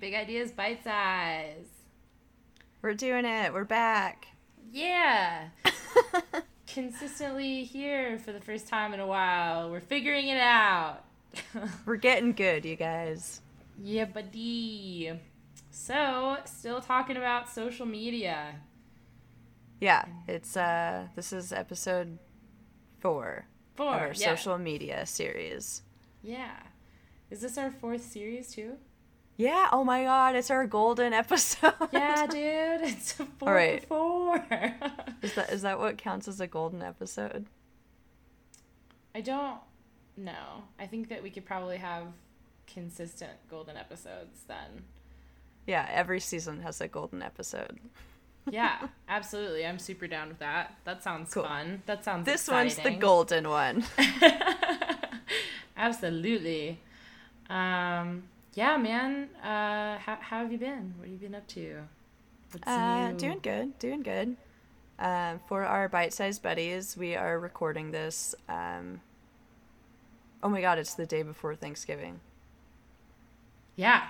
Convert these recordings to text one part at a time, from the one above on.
big ideas bite size. We're doing it. We're back. Yeah, consistently here for the first time in a while. We're figuring it out. We're getting good, you guys. yeah, buddy. So, still talking about social media. Yeah, it's uh this is episode 4 Four. of our yeah. social media series. Yeah. Is this our fourth series too? Yeah, oh my god, it's our golden episode. Yeah, dude. It's a four right. for four. Is that is that what counts as a golden episode? I don't know. I think that we could probably have consistent golden episodes then. Yeah, every season has a golden episode. Yeah, absolutely. I'm super down with that. That sounds Cool. fun. That sounds This one's the golden one. absolutely. Um, yeah, man. Uh, how, how have you been? What have you been up to? What's Uh, new? doing good, doing good. Um, for our bite-sized buddies, we are recording this. Um, oh my god, it's the day before Thanksgiving. Yeah,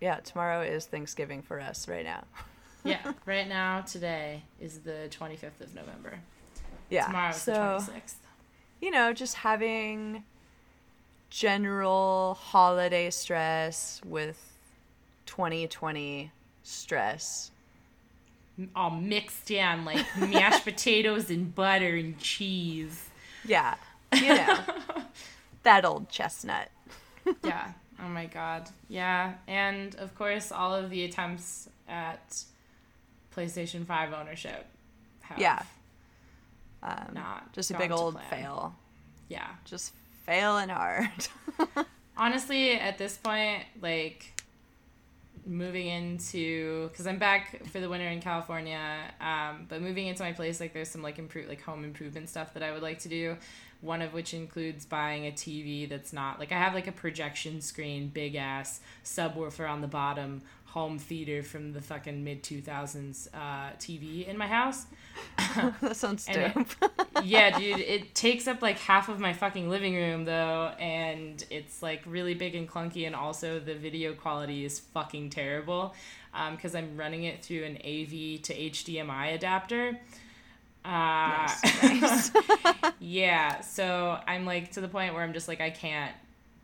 Yeah, tomorrow is Thanksgiving for us right now. yeah. right now, today is the 25th of November. Yeah, Tomorrow's so the 26th. you know, just having general holiday stress with 2020 stress. All mixed in like mashed potatoes and butter and cheese. Yeah, you know, that old chestnut. yeah. Oh my god. Yeah. And of course, all of the attempts at PlayStation 5 ownership have Yeah. Um, not just a big old plan. fail. Yeah. Just failing hard. Honestly, at this point, like moving into because I'm back for the winter in California, um, but moving into my place, like there's some like improve like home improvement stuff that I would like to do. One of which includes buying a TV that's not like I have like a projection screen, big ass subwoofer on the bottom, home theater from the fucking mid two thousands uh, TV in my house. that sounds And it- yeah, dude, it takes up like half of my fucking living room though, and it's like really big and clunky, and also the video quality is fucking terrible because I'm running it through an AV to HDMI adapter. Uh, Nice, yeah, so I'm like to the point where I'm just like, I can't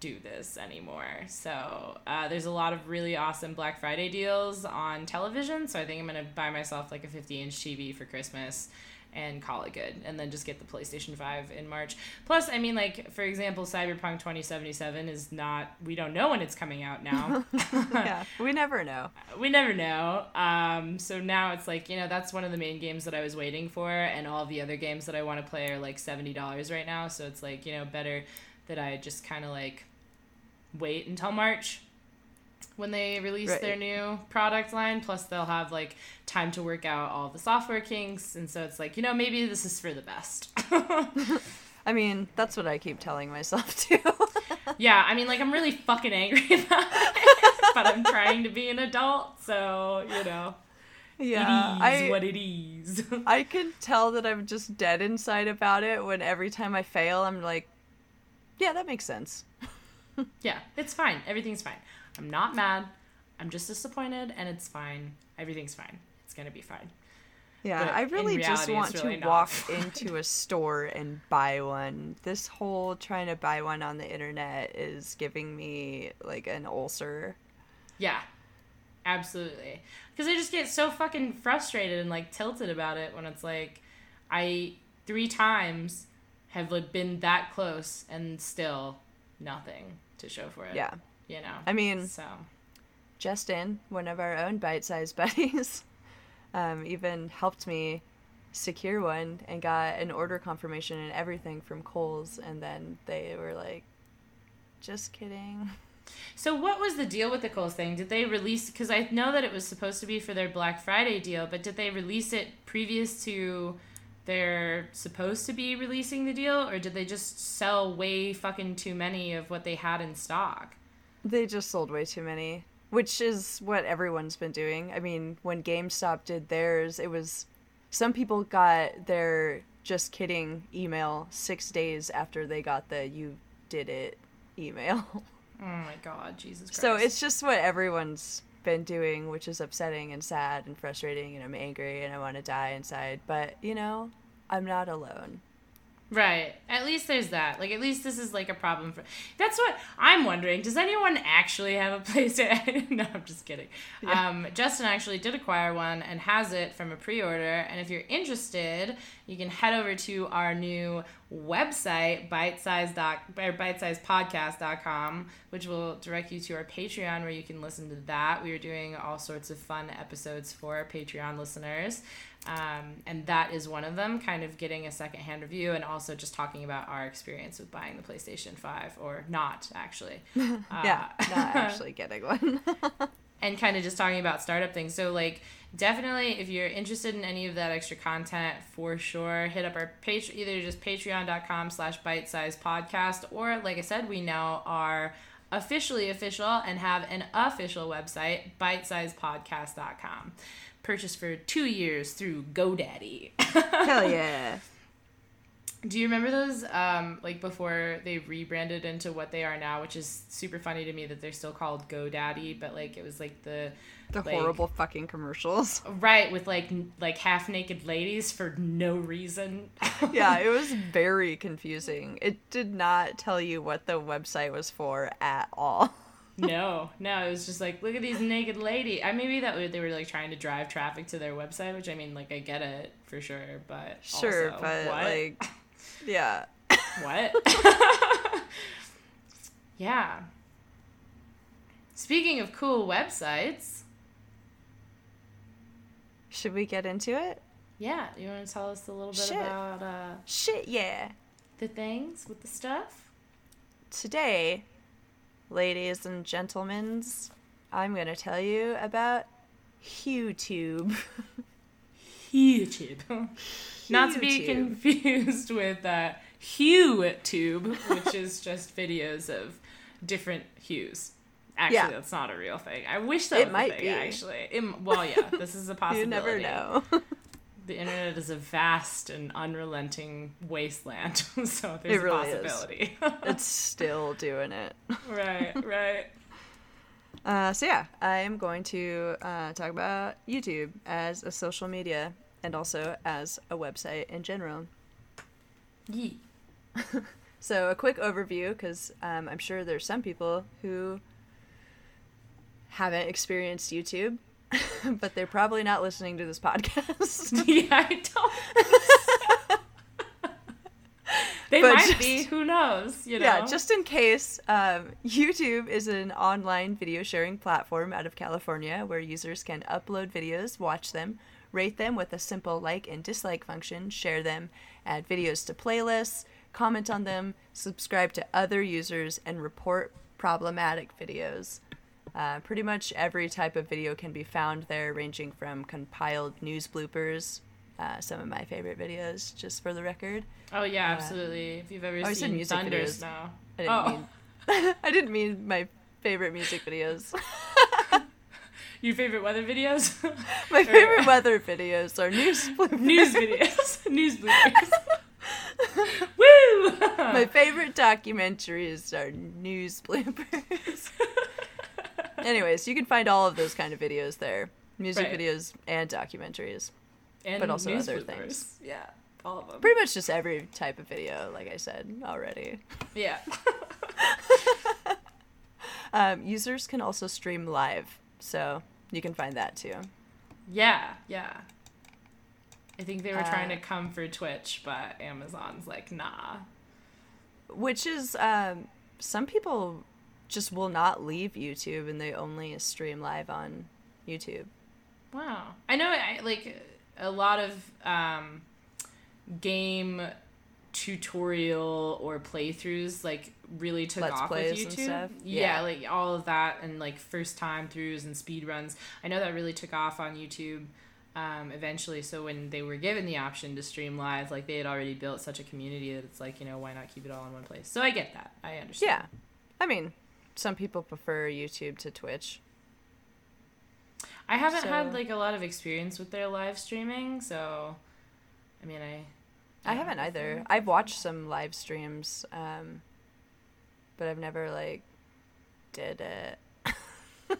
do this anymore. So uh, there's a lot of really awesome Black Friday deals on television. So I think I'm gonna buy myself like a 50 inch TV for Christmas and call it good, and then just get the PlayStation 5 in March. Plus, I mean, like for example, Cyberpunk 2077 is not. We don't know when it's coming out now. yeah, we never know. we never know. Um, so now it's like, you know, that's one of the main games that I was waiting for, and all the other games that I want to play are like $70 right now. So it's like, you know, better that I just kind of like wait until March when they release Right. their new product line. Plus, they'll have like time to work out all the software kinks. And so it's like, you know, maybe this is for the best. I mean, that's what I keep telling myself too. yeah, I mean, like, I'm really fucking angry about it, but I'm trying to be an adult. So, you know. yeah, it is I what it is. I can tell that I'm just dead inside about it when every time I fail, I'm like, yeah, that makes sense. yeah, it's fine. Everything's fine. I'm not mad. I'm just disappointed, and it's fine. Everything's fine. It's gonna be fine. Yeah, But I really just want to really not. walk into a store and buy one. This whole trying to buy one on the internet is giving me like an ulcer. Yeah, absolutely. Because I just get so fucking frustrated and like tilted about it when it's like, I three times have like been that close and still nothing to show for it. Yeah. you know. I mean, so Justin, one of our own bite-sized buddies, um, even helped me secure one and got an order confirmation and everything from Kohl's, and then they were like, "Just kidding." So what was the deal with the Kohl's thing? Did they release? Because I know that it was supposed to be for their Black Friday deal, but did they release it previous to their supposed to be releasing the deal, or did they just sell way fucking too many of what they had in stock? They just sold way too many, which is what everyone's been doing. I mean, when GameStop did theirs, it was some people got their just kidding email six days after they got the you did it email. Oh my god, Jesus Christ. So it's just what everyone's been doing, which is upsetting and sad and frustrating, and I'm angry and I want to die inside. But, you know, I'm not alone. Right. At least there's that. Like, at least this is like a problem for. That's what I'm wondering. Does anyone actually have a PlayStation? no, I'm just kidding. Yeah. Um, Justin actually did acquire one and has it from a pre-order. And if you're interested, you can head over to our new website, bytesize dot or bytesizepodcast.com, which will direct you to our Patreon where you can listen to that. We are doing all sorts of fun episodes for Patreon listeners. Um, and that is one of them, kind of getting a secondhand review and also just talking about our experience with buying the PlayStation 5 or not actually. Uh, yeah, not actually getting one. and kind of just talking about startup things. So, like, definitely if you're interested in any of that extra content, for sure, hit up our page, either just patreon.com slash bite size podcast, or like I said, we now are officially official and have an official website, bytesizepodcast.com purchased for two years through GoDaddy. Hell yeah. Do you remember those, um, like before they rebranded into what they are now, which is super funny to me that they're still called GoDaddy, but like it was like the the like, horrible fucking commercials, right? With like like half naked ladies for no reason. yeah, it was very confusing. It did not tell you what the website was for at all no, no, it was just like, look at these naked lady. I maybe that they were like trying to drive traffic to their website, which I mean, like I get it for sure, but sure, also, but what? like, yeah, what? yeah. Speaking of cool websites, should we get into it? Yeah, you want to tell us a little bit Shit. about uh, shit? Yeah, the things with the stuff. Today, ladies and gentlemen, I'm going to tell you about YouTube. YouTube. Not to be confused with uh, HueTube, which is just videos of different hues. Actually, yeah. that's not a real thing. I wish that it was might a thing, be. actually. It, well, yeah, this is a possibility. you never know the internet is a vast and unrelenting wasteland. so there's really a possibility. it's still doing it. right, right. Uh, so yeah, I am going to uh, talk about YouTube as a social media and also as a website in general. Yee. so a quick overview, because um, I'm sure there's some people who haven't experienced YouTube but they're probably not listening to this podcast. yeah, I don't. they but might just, be. Who knows? You know. Yeah, just in case. Um, YouTube is an online video sharing platform out of California where users can upload videos, watch them, rate them with a simple like and dislike function, share them, add videos to playlists, comment on them, subscribe to other users, and report problematic videos. Uh, pretty much every type of video can be found there, ranging from compiled news bloopers, uh, some of my favorite videos, just for the record. Oh yeah, uh, absolutely. If you've ever oh, seen music Thunder videos. Snow. I didn't oh. mean I didn't mean my favorite music videos. Your favorite weather videos? my favorite weather videos are news bloopers. News videos. news bloopers. Woo! My favorite documentaries are news bloopers. Anyways, you can find all of those kind of videos there music right. videos and documentaries. And but also other bloopers. things. Yeah, all of them. Pretty much just every type of video, like I said already. Yeah. um, users can also stream live, so you can find that too. Yeah, yeah. I think they were uh, trying to come for Twitch, but Amazon's like, nah. Which is, um, some people just will not leave YouTube and they only stream live on YouTube. Wow. I know I like a lot of um, game tutorial or playthroughs like really took Let's off with YouTube. Yeah, yeah, like all of that and like first time throughs and speed runs. I know that really took off on YouTube um, eventually. So when they were given the option to stream live, like they had already built such a community that it's like, you know, why not keep it all in one place? So I get that. I understand. Yeah. I mean, some people prefer YouTube to Twitch. I haven't so. had like a lot of experience with their live streaming, so I mean, I I haven't either. I've watched some live streams, um, but I've never like did it.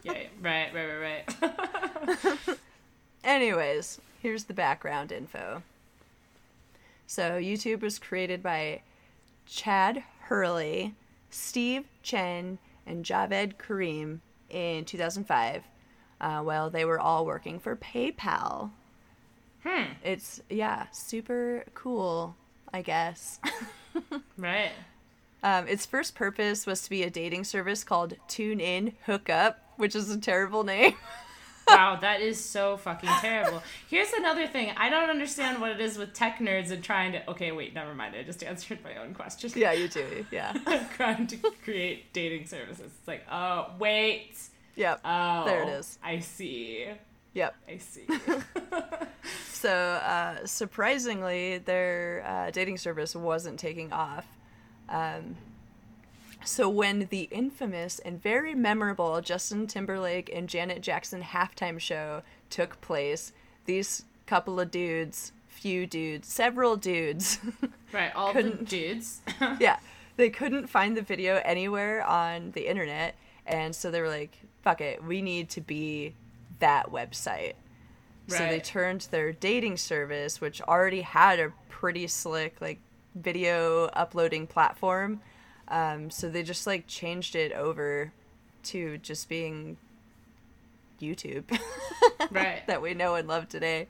yeah, right, right, right, right. Anyways, here's the background info. So, YouTube was created by Chad Hurley, Steve Chen, and Javed Karim in 2005 uh, while they were all working for PayPal. Hmm. It's, yeah, super cool, I guess. right. Um, its first purpose was to be a dating service called Tune In Hookup, which is a terrible name. wow, that is so fucking terrible. Here's another thing. I don't understand what it is with tech nerds and trying to. Okay, wait, never mind. I just answered my own question. Yeah, you do. Yeah. trying to create dating services. It's like, oh, wait. Yep. Oh, there it is. I see. Yep. I see. so, uh, surprisingly, their uh, dating service wasn't taking off. Um, so when the infamous and very memorable Justin Timberlake and Janet Jackson halftime show took place, these couple of dudes, few dudes, several dudes, right, all the dudes, yeah, they couldn't find the video anywhere on the internet, and so they were like, "Fuck it, we need to be that website." Right. So they turned their dating service, which already had a pretty slick like video uploading platform um, so they just like changed it over to just being YouTube, right? that we know and love today.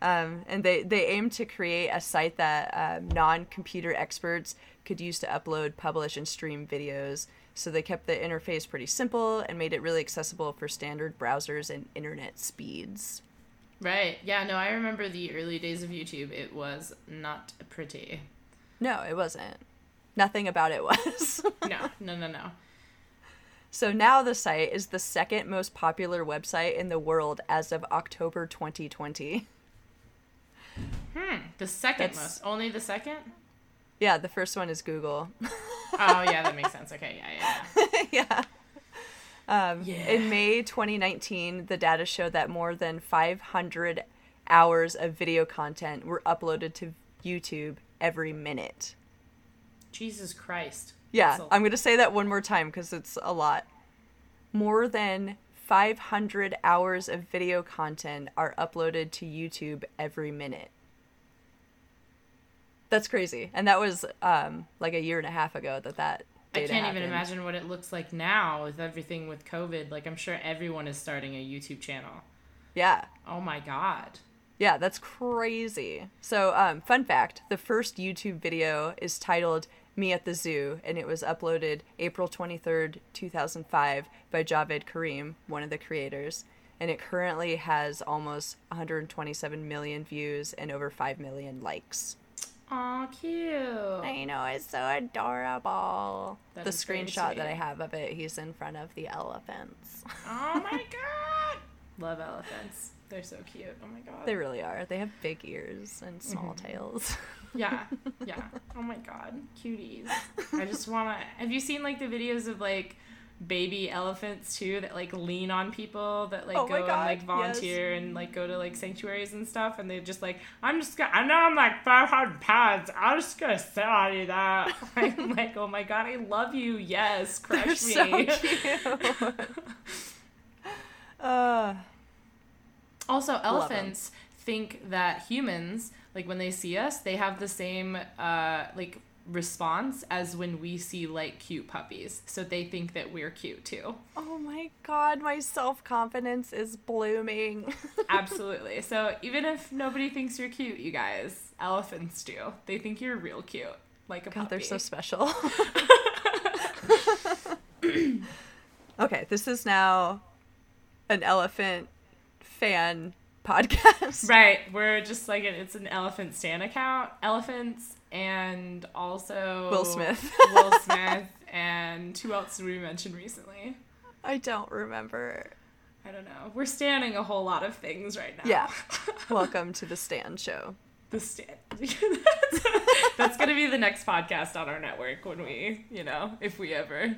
Um, and they they aim to create a site that um, non-computer experts could use to upload, publish, and stream videos. So they kept the interface pretty simple and made it really accessible for standard browsers and internet speeds. Right. Yeah. No, I remember the early days of YouTube. It was not pretty. No, it wasn't. Nothing about it was. no, no, no, no. So now the site is the second most popular website in the world as of October 2020. Hmm, the second That's... most. Only the second? Yeah, the first one is Google. oh, yeah, that makes sense. Okay, yeah, yeah. yeah. Um, yeah. In May 2019, the data showed that more than 500 hours of video content were uploaded to YouTube every minute. Jesus Christ. Yeah, I'm going to say that one more time because it's a lot. More than 500 hours of video content are uploaded to YouTube every minute. That's crazy. And that was um, like a year and a half ago that that I can't happened. even imagine what it looks like now with everything with COVID. Like, I'm sure everyone is starting a YouTube channel. Yeah. Oh my God. Yeah, that's crazy. So, um, fun fact the first YouTube video is titled me at the Zoo, and it was uploaded April 23rd, 2005 by Javed Karim, one of the creators. And it currently has almost 127 million views and over 5 million likes. Aw, cute. I know, it's so adorable. That the screenshot that I have of it, he's in front of the elephants. Oh my god! Love elephants. They're so cute. Oh my god. They really are. They have big ears and small mm-hmm. tails. yeah, yeah. Oh my god, cuties. I just wanna. Have you seen like the videos of like baby elephants too that like lean on people that like oh go and like volunteer yes. and like go to like sanctuaries and stuff and they're just like I'm just gonna I know I'm like 500 pounds I'm just gonna sit on you that I'm like oh my god I love you yes crush They're me so cute. uh also elephants think that humans like when they see us, they have the same uh, like response as when we see like cute puppies. So they think that we're cute too. Oh my god, my self confidence is blooming. Absolutely. So even if nobody thinks you're cute, you guys, elephants do. They think you're real cute, like a god, puppy. They're so special. okay, this is now an elephant fan podcast. Right. We're just like it's an elephant stan account. Elephants and also Will Smith. Will Smith and who else did we mention recently? I don't remember. I don't know. We're standing a whole lot of things right now. Yeah. Welcome to the Stan Show. The Stan. That's gonna be the next podcast on our network when we, you know, if we ever.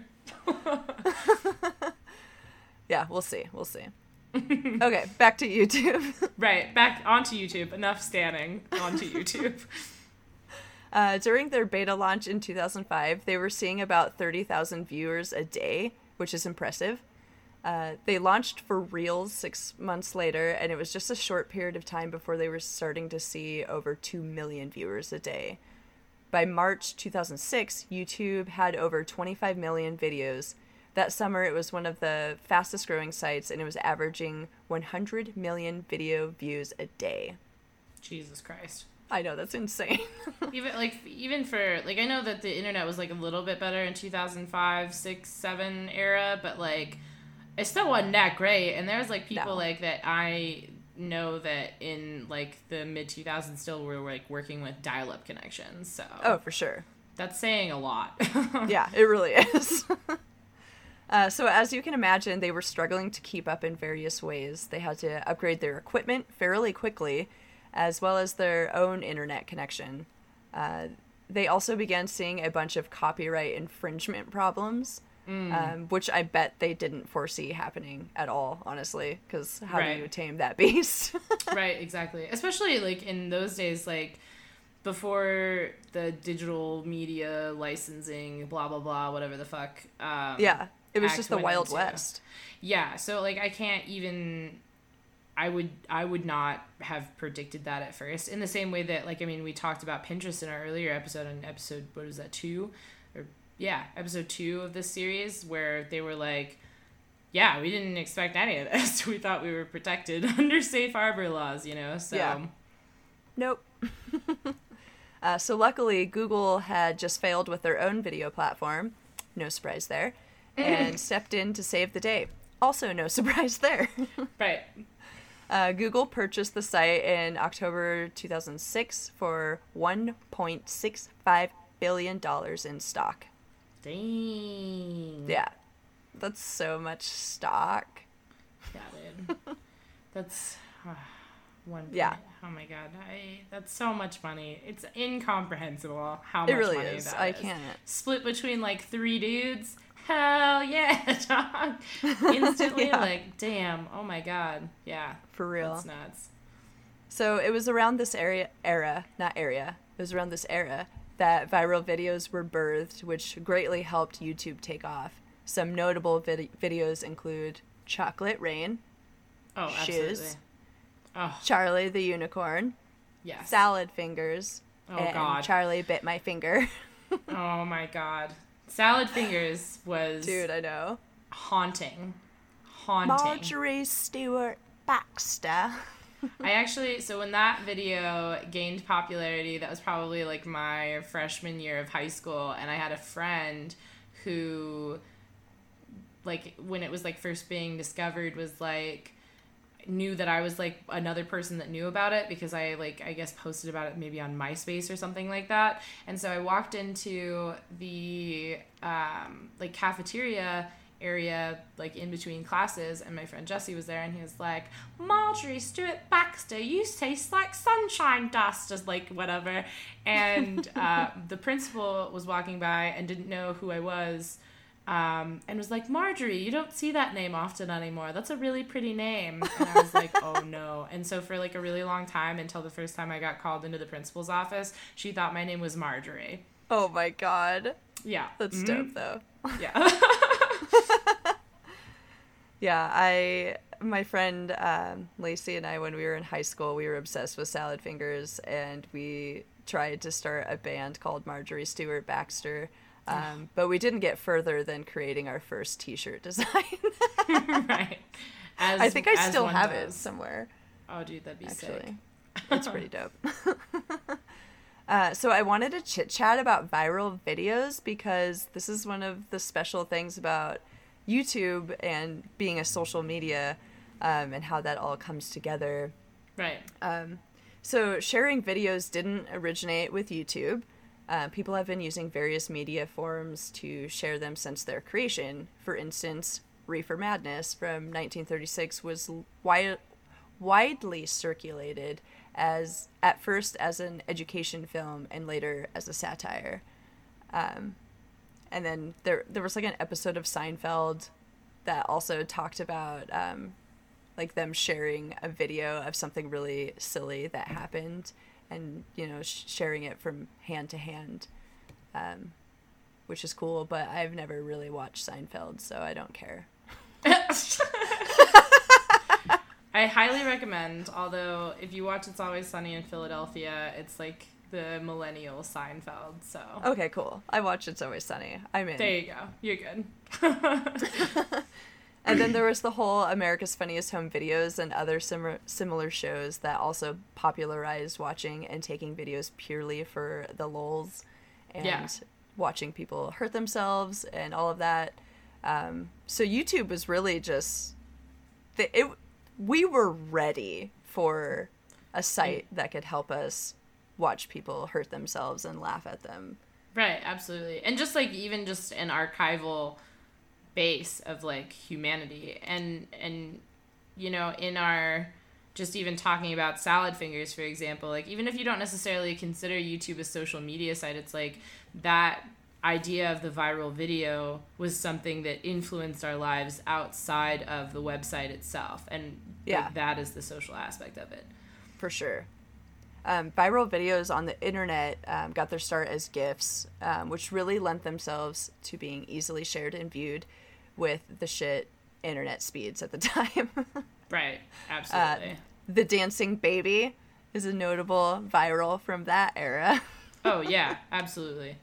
yeah, we'll see. We'll see. okay, back to YouTube. right, back onto YouTube. Enough standing onto YouTube. Uh, during their beta launch in 2005, they were seeing about 30,000 viewers a day, which is impressive. Uh, they launched for Reels six months later, and it was just a short period of time before they were starting to see over 2 million viewers a day. By March 2006, YouTube had over 25 million videos. That summer, it was one of the fastest growing sites, and it was averaging 100 million video views a day. Jesus Christ. I know that's insane. even like even for like I know that the internet was like a little bit better in 2005, 6, 7 era, but like it still wasn't that great. And there's like people No. like that I know that in like the mid 2000s still were like working with dial up connections. So oh, for sure. that's saying a lot. yeah, it really is. uh, so, as you can imagine, they were struggling to keep up in various ways. They had to upgrade their equipment fairly quickly, as well as their own internet connection. Uh, they also began seeing a bunch of copyright infringement problems, um, which I bet they didn't foresee happening at all, honestly, because how Right. do you tame that beast? right, exactly. Especially like in those days, like before the digital media licensing, blah blah blah, whatever the fuck. Um, yeah, it was just the Wild into. West. Yeah, so like I can't even I would I would not have predicted that at first. In the same way that like I mean we talked about Pinterest in our earlier episode on episode what is that 2 or yeah, episode 2 of this series where they were like yeah, we didn't expect any of this. We thought we were protected under safe harbor laws, you know. So Yeah. Nope. uh, so luckily, Google had just failed with their own video platform. No surprise there. And stepped in to save the day. Also, no surprise there. right. Uh, Google purchased the site in October 2006 for $1.65 billion in stock. Dang. Yeah. That's so much stock. Yeah, dude. That's uh, one. Yeah. point. Oh my god, I that's so much money. It's incomprehensible how much It really money is. that I is. can't. Split between like three dudes. Hell yeah, dog. Instantly, Yeah. like, damn. Oh my god. Yeah. For real. That's nuts. So it was around this area era, not area. It was around this era that viral videos were birthed, which greatly helped YouTube take off. Some notable vid- videos include Chocolate Rain, Oh, Shoes. absolutely. Oh, Charlie the Unicorn, yes. Salad Fingers, Oh and god. Charlie Bit My Finger. oh my god. Salad fingers was Dude, I know. haunting. Haunting. Marjorie Stewart Baxter. I actually, so when that video gained popularity, that was probably like my freshman year of high school, and I had a friend who, like, when it was like first being discovered, was like, knew that I was like another person that knew about it because I like I guess posted about it maybe on MySpace or something like that. And so I walked into the um, like cafeteria area like in between classes and my friend Jesse was there and he was like Marjorie Stewart Baxter you taste like sunshine dust just like whatever and uh, the principal was walking by and didn't know who I was um, and was like, Marjorie, you don't see that name often anymore. That's a really pretty name. And I was like, oh no. And so for like a really long time, until the first time I got called into the principal's office, she thought my name was Marjorie. Oh my god. Yeah. That's Mhm. dope though. Yeah. Yeah, I my friend um, Lacey and I when we were in high school, we were obsessed with salad fingers and we tried to start a band called Marjorie Stewart Baxter. Um, but we didn't get further than creating our first T-shirt design. right. As, I think I still have it somewhere. Oh, dude, that'd be Actually, sick. it's pretty dope. uh, so I wanted to chit chat about viral videos because this is one of the special things about YouTube and being a social media, um, and how that all comes together. Right. Um, so sharing videos didn't originate with YouTube. Uh, people have been using various media forms to share them since their creation. For instance, Reefer Madness from 1936 was wi- widely circulated as at first as an education film and later as a satire. Um, and then there there was like an episode of Seinfeld that also talked about um, like them sharing a video of something really silly that happened and you know sh- sharing it from hand to hand, um, which is cool. But I've never really watched Seinfeld, so I don't care. I highly recommend. Although, if you watch It's Always Sunny in Philadelphia, it's like the millennial Seinfeld. So Okay, cool. I watch It's Always Sunny. I'm in. there you go. You're good. And then there was the whole America's Funniest Home Videos and other sim- similar shows that also popularized watching and taking videos purely for the lulz and Yeah. watching people hurt themselves and all of that. Um, so YouTube was really just the, it. We were ready for a site that could help us watch people hurt themselves and laugh at them. Right, absolutely. And just like even just an archival base of like humanity and and you know, in our just even talking about salad fingers for example, like even if you don't necessarily consider YouTube a social media site, it's like that idea of the viral video was something that influenced our lives outside of the website itself and like, Yeah. that is the social aspect of it. for sure. Um, viral videos on the internet um, got their start as GIFs, um, which really lent themselves to being easily shared and viewed with the shit internet speeds at the time. Right, uh, absolutely. the Dancing Baby is a notable viral from that era. oh yeah, absolutely.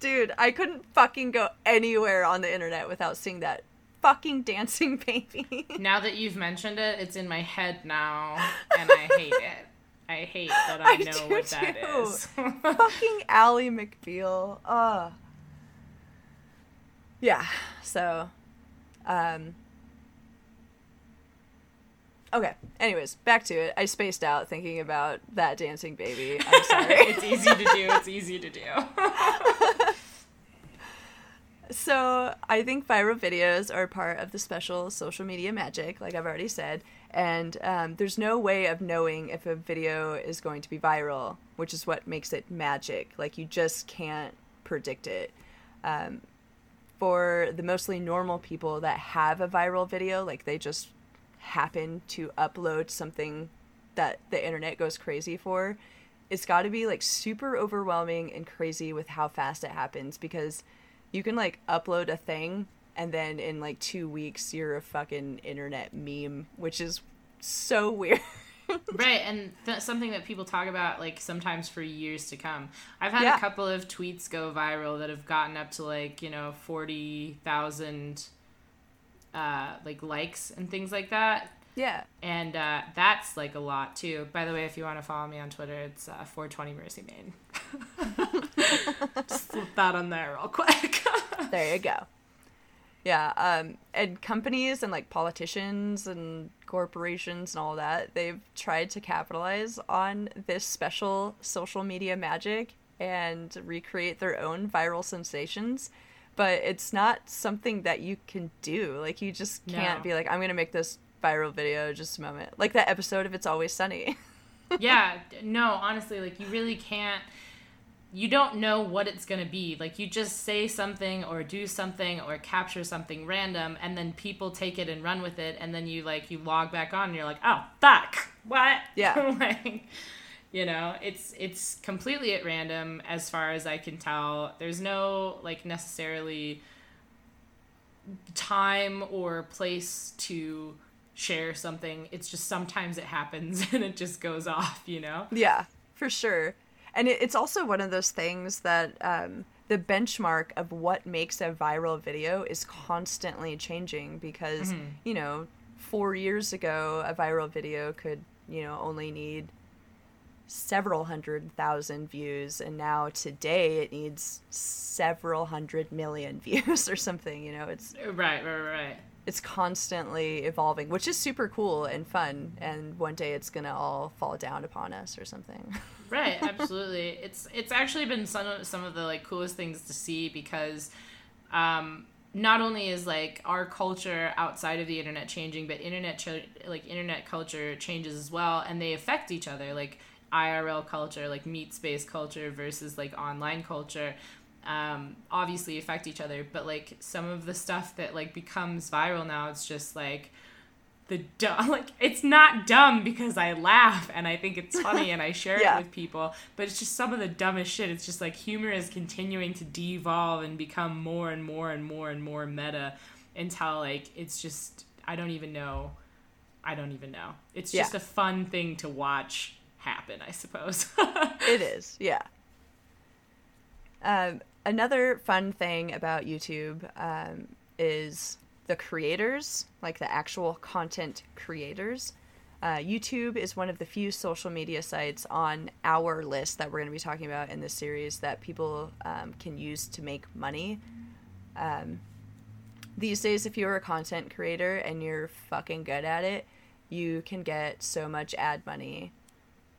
Dude, I couldn't fucking go anywhere on the internet without seeing that fucking Dancing Baby. Now that you've mentioned it, it's in my head now, and I hate it. I hate that I I know what that too. is. fucking Ally McBeal. Ugh. Yeah, so um Okay, anyways, back to it. I spaced out thinking about that dancing baby. I'm sorry. it's easy to do. It's easy to do. so, I think viral videos are part of the special social media magic, like I've already said, and um, there's no way of knowing if a video is going to be viral, which is what makes it magic. Like, you just can't predict it. Um, for the mostly normal people that have a viral video, like they just happen to upload something that the internet goes crazy for, it's got to be like super overwhelming and crazy with how fast it happens because you can like upload a thing and then in like two weeks you're a fucking internet meme, which is so weird. right, and that's something that people talk about like sometimes for years to come. I've had Yeah. a couple of tweets go viral that have gotten up to like you know forty thousand uh, like likes and things like that. yeah. And uh, that's like a lot too. By the way, if you want to follow me on Twitter, it's uh, 420 Mercy Main. Just slip that on there real quick. There you go. Yeah, um, and companies and like politicians and corporations and all that, they've tried to capitalize on this special social media magic and recreate their own viral sensations. But it's not something that you can do. Like, you just can't No. be like, I'm going to make this viral video just a moment. Like that episode of It's Always Sunny. yeah, no, honestly, like you really can't. You don't know what it's gonna be. Like you just say something or do something or capture something random, and then people take it and run with it, and then you like you log back on, and you're like, oh fuck, what? Yeah. like, you know, it's it's completely at random as far as I can tell. There's no like necessarily time or place to share something. It's just sometimes it happens and it just goes off, you know? Yeah, for sure. And it, it's also one of those things that um, the benchmark of what makes a viral video is constantly changing because, you know, four years ago, a viral video could, you know, only need several hundred thousand views. And now today it needs several hundred million views or something. You know, it's Right, right, right. It's constantly evolving, which is super cool and fun. And one day it's gonna all fall down upon us or something. Right, absolutely. it's it's actually been some of, some of the like coolest things to see because um not only is like our culture outside of the internet changing, but internet ch- like internet culture changes as well and they affect each other like IRL culture, like meat space culture versus like online culture. Um, obviously affect each other but like some of the stuff that like becomes viral now it's just like the dumb like it's not dumb because I laugh and I think it's funny and I share Yeah. it with people, but it's just some of the dumbest shit. It's just like humor is continuing to devolve and become more and more and more and more meta until like it's just I don't even know. I don't even know. It's Yeah. just a fun thing to watch happen, I suppose. It is, yeah. Um, another fun thing about YouTube um, is the creators, like the actual content creators. Uh, YouTube is one of the few social media sites on our list that we're going to be talking about in this series that people um, can use to make money. Um, these days, if you're a content creator and you're fucking good at it, you can get so much ad money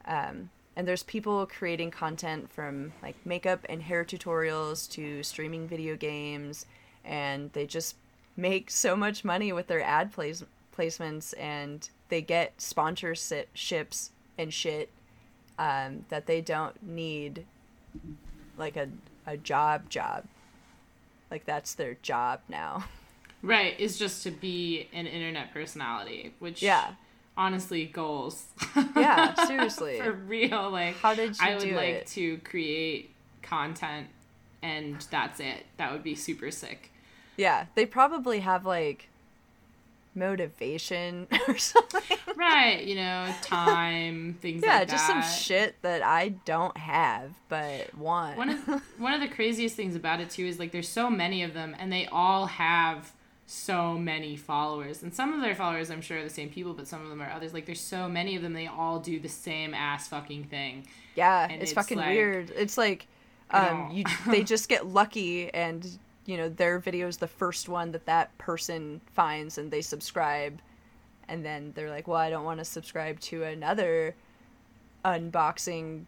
um, and there's people creating content from like makeup and hair tutorials to streaming video games and they just make so much money with their ad place- placements and they get sponsorships and shit um, that they don't need like a, a job job like that's their job now right, is just to be an internet personality, which Yeah. Honestly goals. Yeah, seriously. For real, like How did you I would like it? to create content and that's it. That would be super sick. yeah they probably have like motivation or something Right, you know, time, things yeah like just that. some shit that i don't have but want One of one of the craziest things about it too is like there's so many of them and they all have so many followers. And some of their followers I'm sure are the same people, but some of them are others. Like there's so many of them they all do the same ass fucking thing. yeah it's, it's fucking like- weird it's like um you they just get lucky and you know their video is the first one that that person finds and they subscribe and then they're like well i don't want to subscribe to another unboxing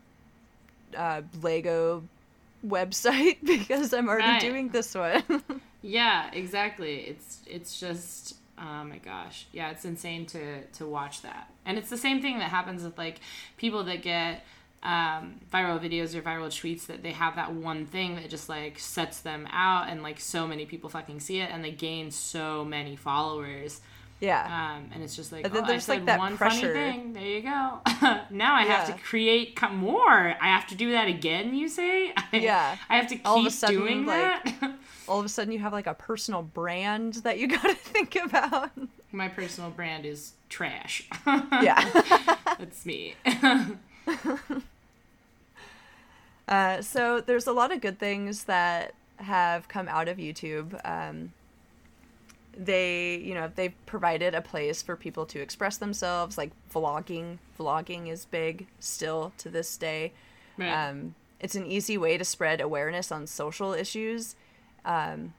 uh, lego website because i'm already Right. doing this one Yeah, exactly. It's it's just oh my gosh. Yeah, it's insane to to watch that. And it's the same thing that happens with like people that get um, viral videos or viral tweets that they have that one thing that just like sets them out and like so many people fucking see it and they gain so many followers. Yeah Um, and it's just like, And then oh, there's, I like, that one pressure. funny thing. There you go. now I have to create more. I have to do that again. You say? Yeah. I have to keep All of a sudden, doing like- that. all of a sudden you have like a personal brand that you gotta think about My personal brand is trash. yeah That's me. Uh, so there's a lot of good things that have come out of YouTube. Um, they, you know, they've provided a place for people to express themselves. Like vlogging, vlogging is big still to this day. right. Um, it's an easy way to spread awareness on social issues. Um,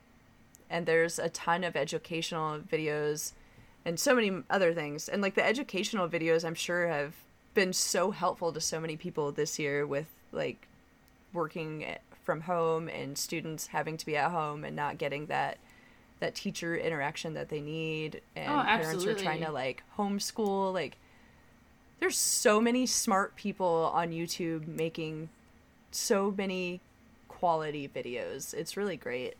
and there's a ton of educational videos and so many other things. And like the educational videos, I'm sure have been so helpful to so many people this year with like working from home and students having to be at home and not getting that that teacher interaction that they need and Oh, parents are trying to like homeschool like there's so many smart people on YouTube making so many quality videos. It's really great.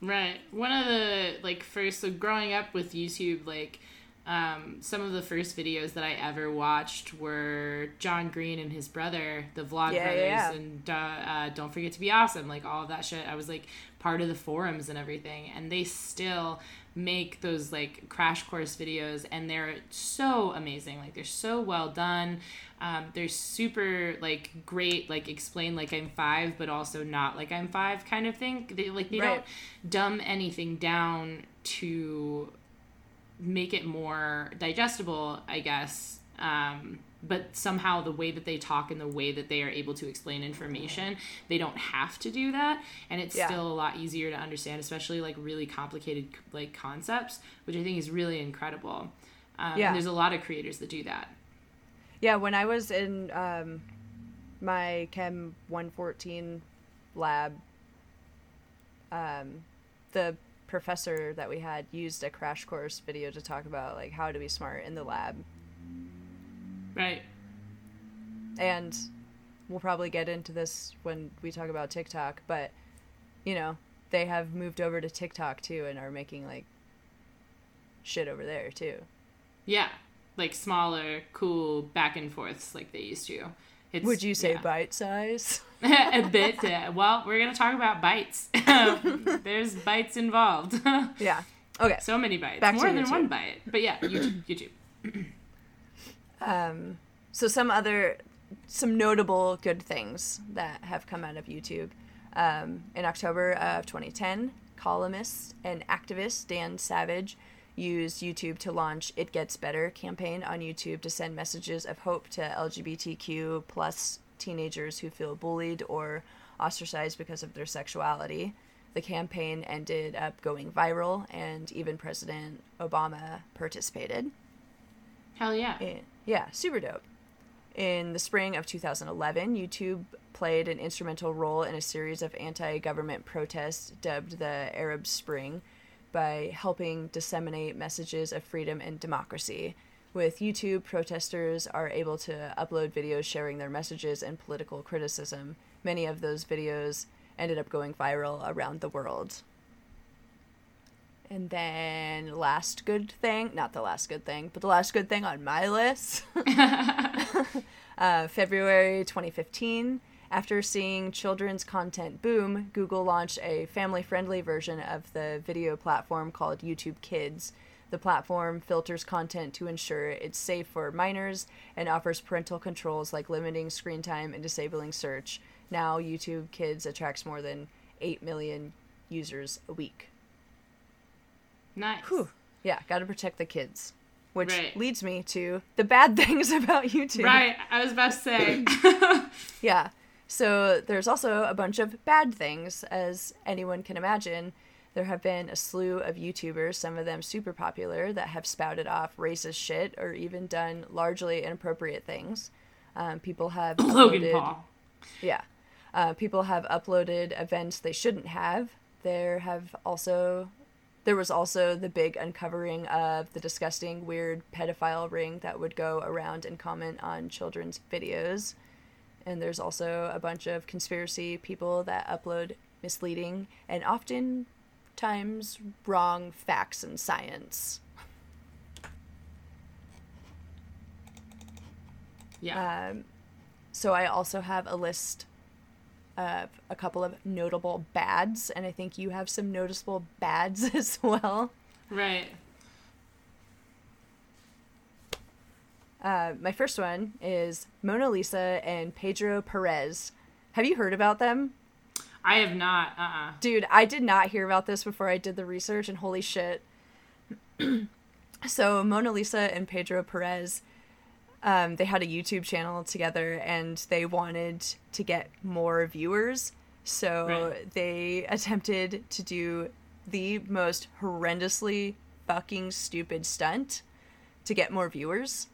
Right. One of the like first so growing up with YouTube, like um, some of the first videos that I ever watched were John Green and his brother, the Vlog Yeah, Brothers, yeah, and uh, uh, Don't Forget to Be Awesome, like all of that shit. I was like part of the forums and everything, and they still make those like crash course videos, and they're so amazing. Like they're so well done. Um, they're super like great, like explain like I'm five, but also not like I'm five kind of thing. They like they Right. don't dumb anything down to make it more digestible, I guess. Um, but somehow the way that they talk and the way that they are able to explain information, they don't have to do that, and it's Yeah. still a lot easier to understand, especially like really complicated like concepts, which I think is really incredible. Um, Yeah. and there's a lot of creators that do that. Yeah, when I was in um, my Chem 114 lab, um, the professor that we had used a crash course video to talk about like how to be smart in the lab, Right. and we'll probably get into this when we talk about TikTok, but you know they have moved over to TikTok too and are making like shit over there too. Yeah, like smaller, cool back and forths like they used to. It's, Would you say yeah. bite size? a bit. Uh, well, we're gonna talk about bites. There's bites involved. yeah. Okay. So many bites. Back More than YouTube. one bite. But yeah, YouTube. YouTube. um. So some other, some notable good things that have come out of YouTube. Um, in October of 2010, columnist and activist Dan Savage used YouTube to launch It Gets Better campaign on YouTube to send messages of hope to LGBTQ plus teenagers who feel bullied or ostracized because of their sexuality. The campaign ended up going viral, and even President Obama participated. Hell yeah. Eh, yeah, super dope. In the spring of 2011, YouTube played an instrumental role in a series of anti government protests dubbed the Arab Spring by helping disseminate messages of freedom and democracy. With YouTube, protesters are able to upload videos sharing their messages and political criticism. Many of those videos ended up going viral around the world. And then, last good thing, not the last good thing, but the last good thing on my list uh, February 2015 after seeing children's content boom, Google launched a family friendly version of the video platform called YouTube Kids. The platform filters content to ensure it's safe for minors and offers parental controls like limiting screen time and disabling search. Now, YouTube Kids attracts more than 8 million users a week. Nice. Whew. Yeah, gotta protect the kids. Which right. leads me to the bad things about YouTube. Right, I was about to say. yeah. So there's also a bunch of bad things, as anyone can imagine. There have been a slew of YouTubers, some of them super popular, that have spouted off racist shit or even done largely inappropriate things. Um, people have Logan uploaded, Paul. Yeah, uh, people have uploaded events they shouldn't have. There have also there was also the big uncovering of the disgusting, weird pedophile ring that would go around and comment on children's videos and there's also a bunch of conspiracy people that upload misleading and often times wrong facts and science. Yeah. Um, so I also have a list of a couple of notable bads, and I think you have some noticeable bads as well. Right. Uh, my first one is Mona Lisa and Pedro Perez. Have you heard about them? I have not. Uh uh-uh. uh Dude, I did not hear about this before I did the research, and holy shit. so, Mona Lisa and Pedro Perez, um, they had a YouTube channel together and they wanted to get more viewers. So, right. they attempted to do the most horrendously fucking stupid stunt to get more viewers.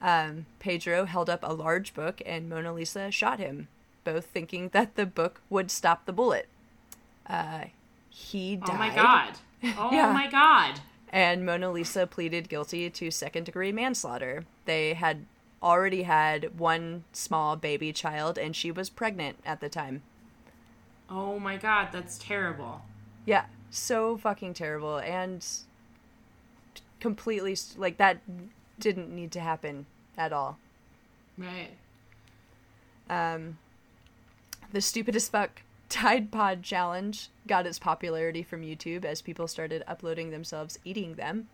Um, Pedro held up a large book and Mona Lisa shot him, both thinking that the book would stop the bullet. Uh, he died. Oh my god. Oh yeah. my god. And Mona Lisa pleaded guilty to second degree manslaughter. They had already had one small baby child and she was pregnant at the time. Oh my god, that's terrible. Yeah, so fucking terrible and completely like that didn't need to happen at all. Right. Um, the stupidest fuck Tide Pod challenge got its popularity from YouTube as people started uploading themselves eating them.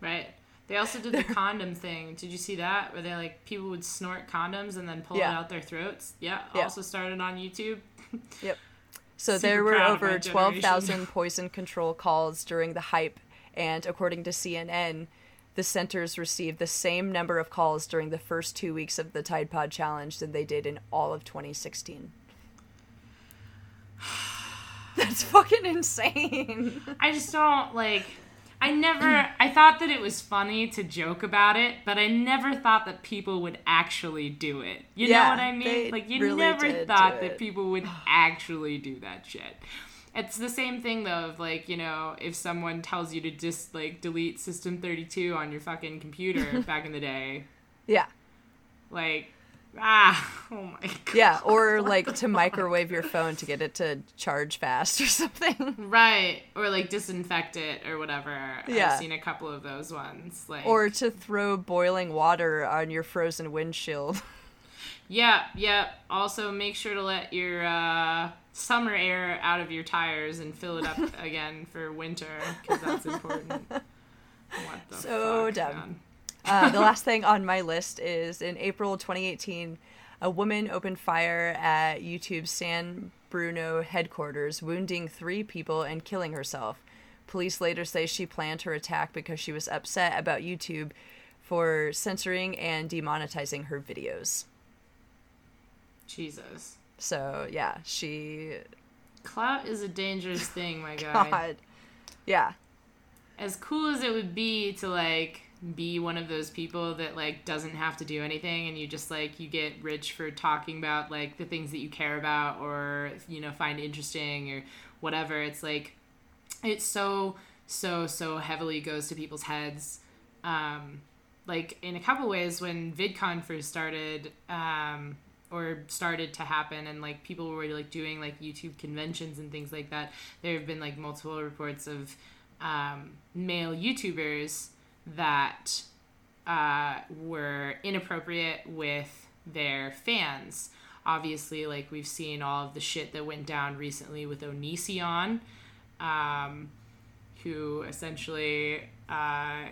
Right. They also did the condom thing. Did you see that? Where they like people would snort condoms and then pull yeah. it out their throats. Yeah. yeah. Also started on YouTube. yep. So Super there were over twelve thousand poison control calls during the hype, and according to CNN, the centers received the same number of calls during the first two weeks of the Tide Pod Challenge than they did in all of 2016. That's fucking insane. I just don't like. I never. I thought that it was funny to joke about it, but I never thought that people would actually do it. You yeah, know what I mean? Like you really never thought that people would actually do that shit. It's the same thing though of like, you know, if someone tells you to just like delete system 32 on your fucking computer back in the day. Yeah. Like Ah, oh my god. Yeah, or like to microwave your phone to get it to charge fast or something. Right, or like disinfect it or whatever. Yeah. I've seen a couple of those ones. Like Or to throw boiling water on your frozen windshield. Yeah, yeah. Also, make sure to let your uh, summer air out of your tires and fill it up again for winter because that's important. What the So fuck, dumb. Uh, the last thing on my list is in April 2018, a woman opened fire at YouTube's San Bruno headquarters, wounding three people and killing herself. Police later say she planned her attack because she was upset about YouTube for censoring and demonetizing her videos. Jesus. So, yeah, she. Clout is a dangerous thing, my guy. God. Yeah. As cool as it would be to like be one of those people that like doesn't have to do anything and you just like you get rich for talking about like the things that you care about or you know find interesting or whatever it's like it's so so so heavily goes to people's heads um like in a couple ways when vidcon first started um or started to happen and like people were like doing like youtube conventions and things like that there have been like multiple reports of um, male youtubers that uh, were inappropriate with their fans. Obviously like we've seen all of the shit that went down recently with onision um, who essentially uh,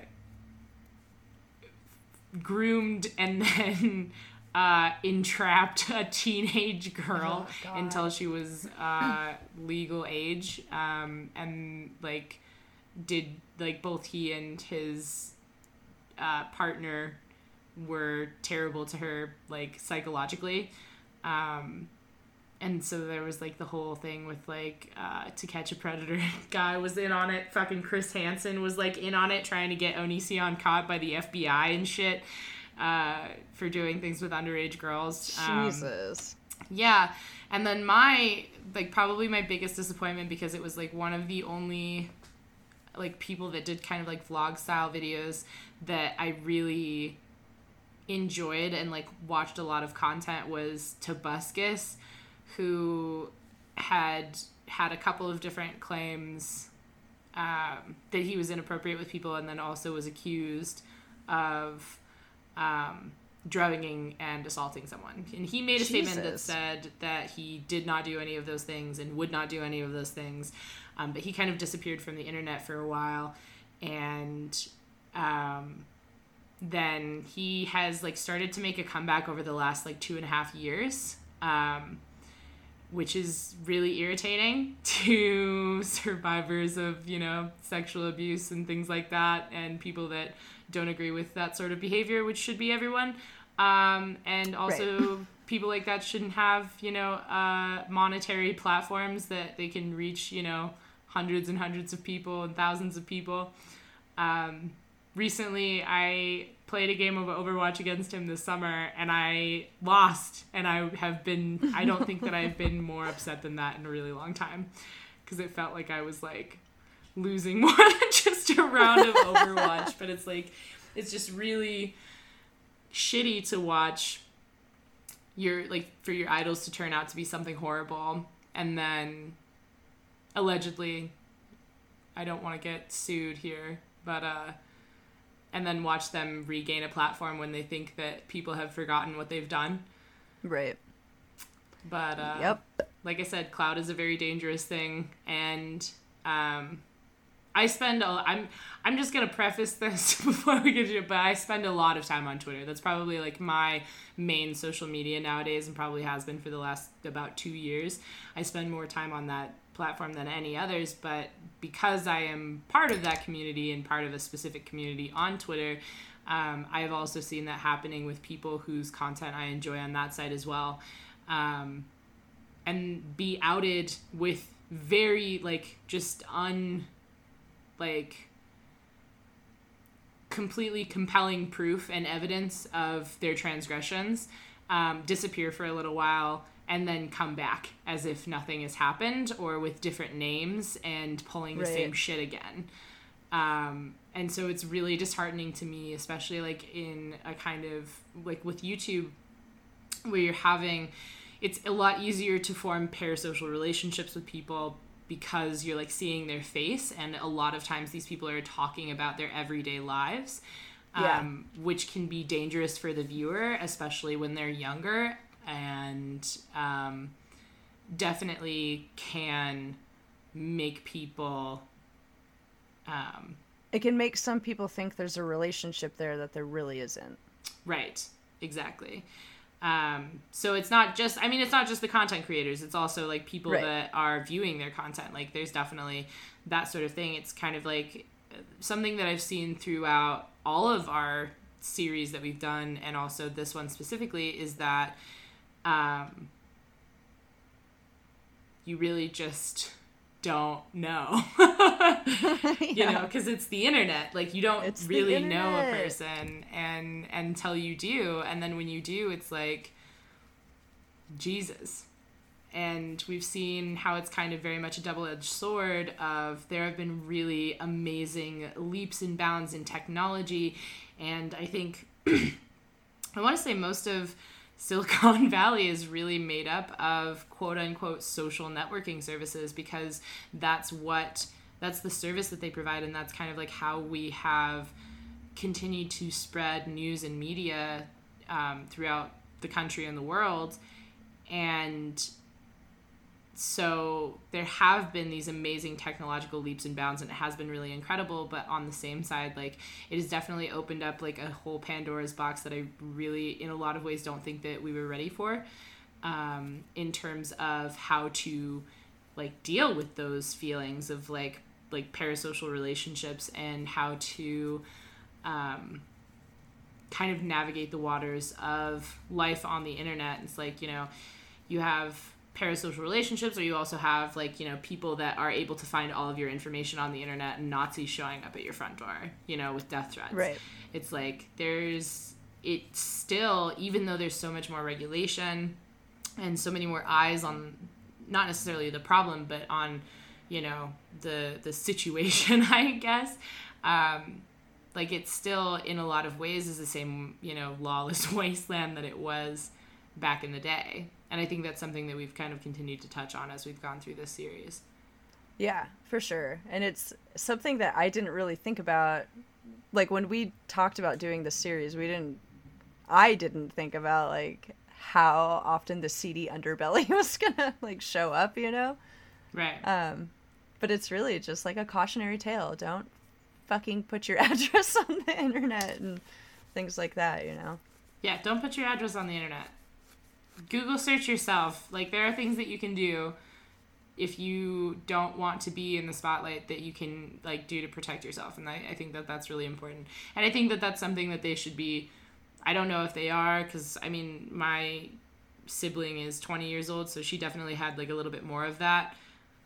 groomed and then uh, entrapped a teenage girl Oh, until she was uh, legal age. Um, and like did like both he and his uh, partner were terrible to her like psychologically. Um, and so there was like the whole thing with like uh, to catch a predator. Guy was in on it. Fucking chris hansen was like in on it trying to get onision caught by the fbi and shit uh, for doing things with underage girls Um, Jesus. yeah and then my like probably my biggest disappointment because it was like one of the only like people that did kind of like vlog style videos that i really enjoyed and like watched a lot of content was Tobuscus, who had had a couple of different claims um, that he was inappropriate with people and then also was accused of um, drugging and assaulting someone. And he made a statement that said that he did not do any of those things and would not do any of those things. Um, but he kind of disappeared from the internet for a while. And um, then he has like started to make a comeback over the last like two and a half years. Um, which is really irritating to survivors of you know sexual abuse and things like that and people that don't agree with that sort of behavior which should be everyone. Um, and also people like that shouldn't have you know uh, monetary platforms that they can reach you know hundreds and hundreds of people and thousands of people. Um, recently I played a game of Overwatch against him this summer and I lost and I have been I don't think that I've been more upset than that in a really long time because it felt like I was like losing more than just a round of Overwatch but it's like it's just really shitty to watch your like for your idols to turn out to be something horrible and then allegedly I don't want to get sued here but uh and then watch them regain a platform when they think that people have forgotten what they've done. Right. But uh, Yep. like I said, cloud is a very dangerous thing, and um, I spend a, I'm I'm just gonna preface this before we get to it, but I spend a lot of time on Twitter. That's probably like my main social media nowadays, and probably has been for the last about two years. I spend more time on that platform than any others, but because I am part of that community and part of a specific community on Twitter. Um, I have also seen that happening with people whose content I enjoy on that side as well. Um, and be outed with very like just un like completely compelling proof and evidence of their transgressions um, disappear for a little while and then come back as if nothing has happened or with different names and pulling the Right. same shit again um, and so it's really disheartening to me especially like in a kind of like with youtube where you're having it's a lot easier to form parasocial relationships with people because you're like seeing their face and a lot of times these people are talking about their everyday lives Yeah. um, which can be dangerous for the viewer especially when they're younger and um, definitely can make people um, It can make some people think there's a relationship there that there really isn't. Right. Exactly. Um, so it's not just I mean it's not just the content creators, it's also like people Right. that are viewing their content. Like there's definitely that sort of thing. It's kind of like uh, something that I've seen throughout all of our series that we've done and also this one specifically is that um, you really just don't know. you know because it's the internet. Like you don't It's really know a person and until you do. And then when you do it's like jesus. And we've seen how it's kind of very much a double-edged sword of there have been really amazing leaps and bounds in technology. And i think i want to say most of Silicon Valley is really made up of quote unquote social networking services because that's what that's the service that they provide and that's kind of like how we have continued to spread news and media um, throughout the country and the world. And so there have been these amazing technological leaps and bounds and it has been really incredible but on the same side like it has definitely opened up like a whole pandora's box that i really in a lot of ways don't think that we were ready for um, in terms of how to like deal with those feelings of like like parasocial relationships and how to um, kind of navigate the waters of life on the internet. It's like you know you have parasocial relationships or you also have like you know people that are able to find all of your information on the internet and nazis showing up at your front door you know with death threats Right. it's like there's it's still even though there's so much more regulation and so many more eyes on not necessarily the problem but on you know the the situation i guess um like it's still in a lot of ways is the same you know lawless wasteland that it was back in the day and i think that's something that we've kind of continued to touch on as we've gone through this series Yeah, for sure. And it's something that I didn't really think about. Like when we talked about doing this series, we didn't, I didn't think about like how often the seedy underbelly was gonna like show up, you know? right Um, but it's really just like a cautionary tale. Don't fucking put your address on the internet and things like that, you know? yeah don't put your address on the internet google search yourself. Like there are things that you can do if you don't want to be in the spotlight that you can like do to protect yourself and I, I think that that's really important. And i think that that's something that they should be i don't know if they are because i mean my sibling is 20 years old so she definitely had like a little bit more of that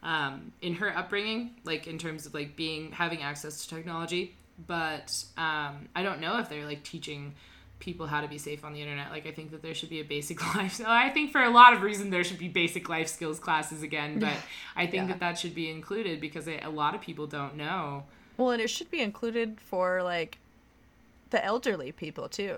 um, in her upbringing like in terms of like being having access to technology. But um, i don't know if they're like teaching people how to be safe on the internet like i think that there should be a basic life So i think for a lot of reasons there should be basic life skills classes again but i think Yeah. that that should be included because a a lot of people don't know Well, and it should be included for like the elderly people too.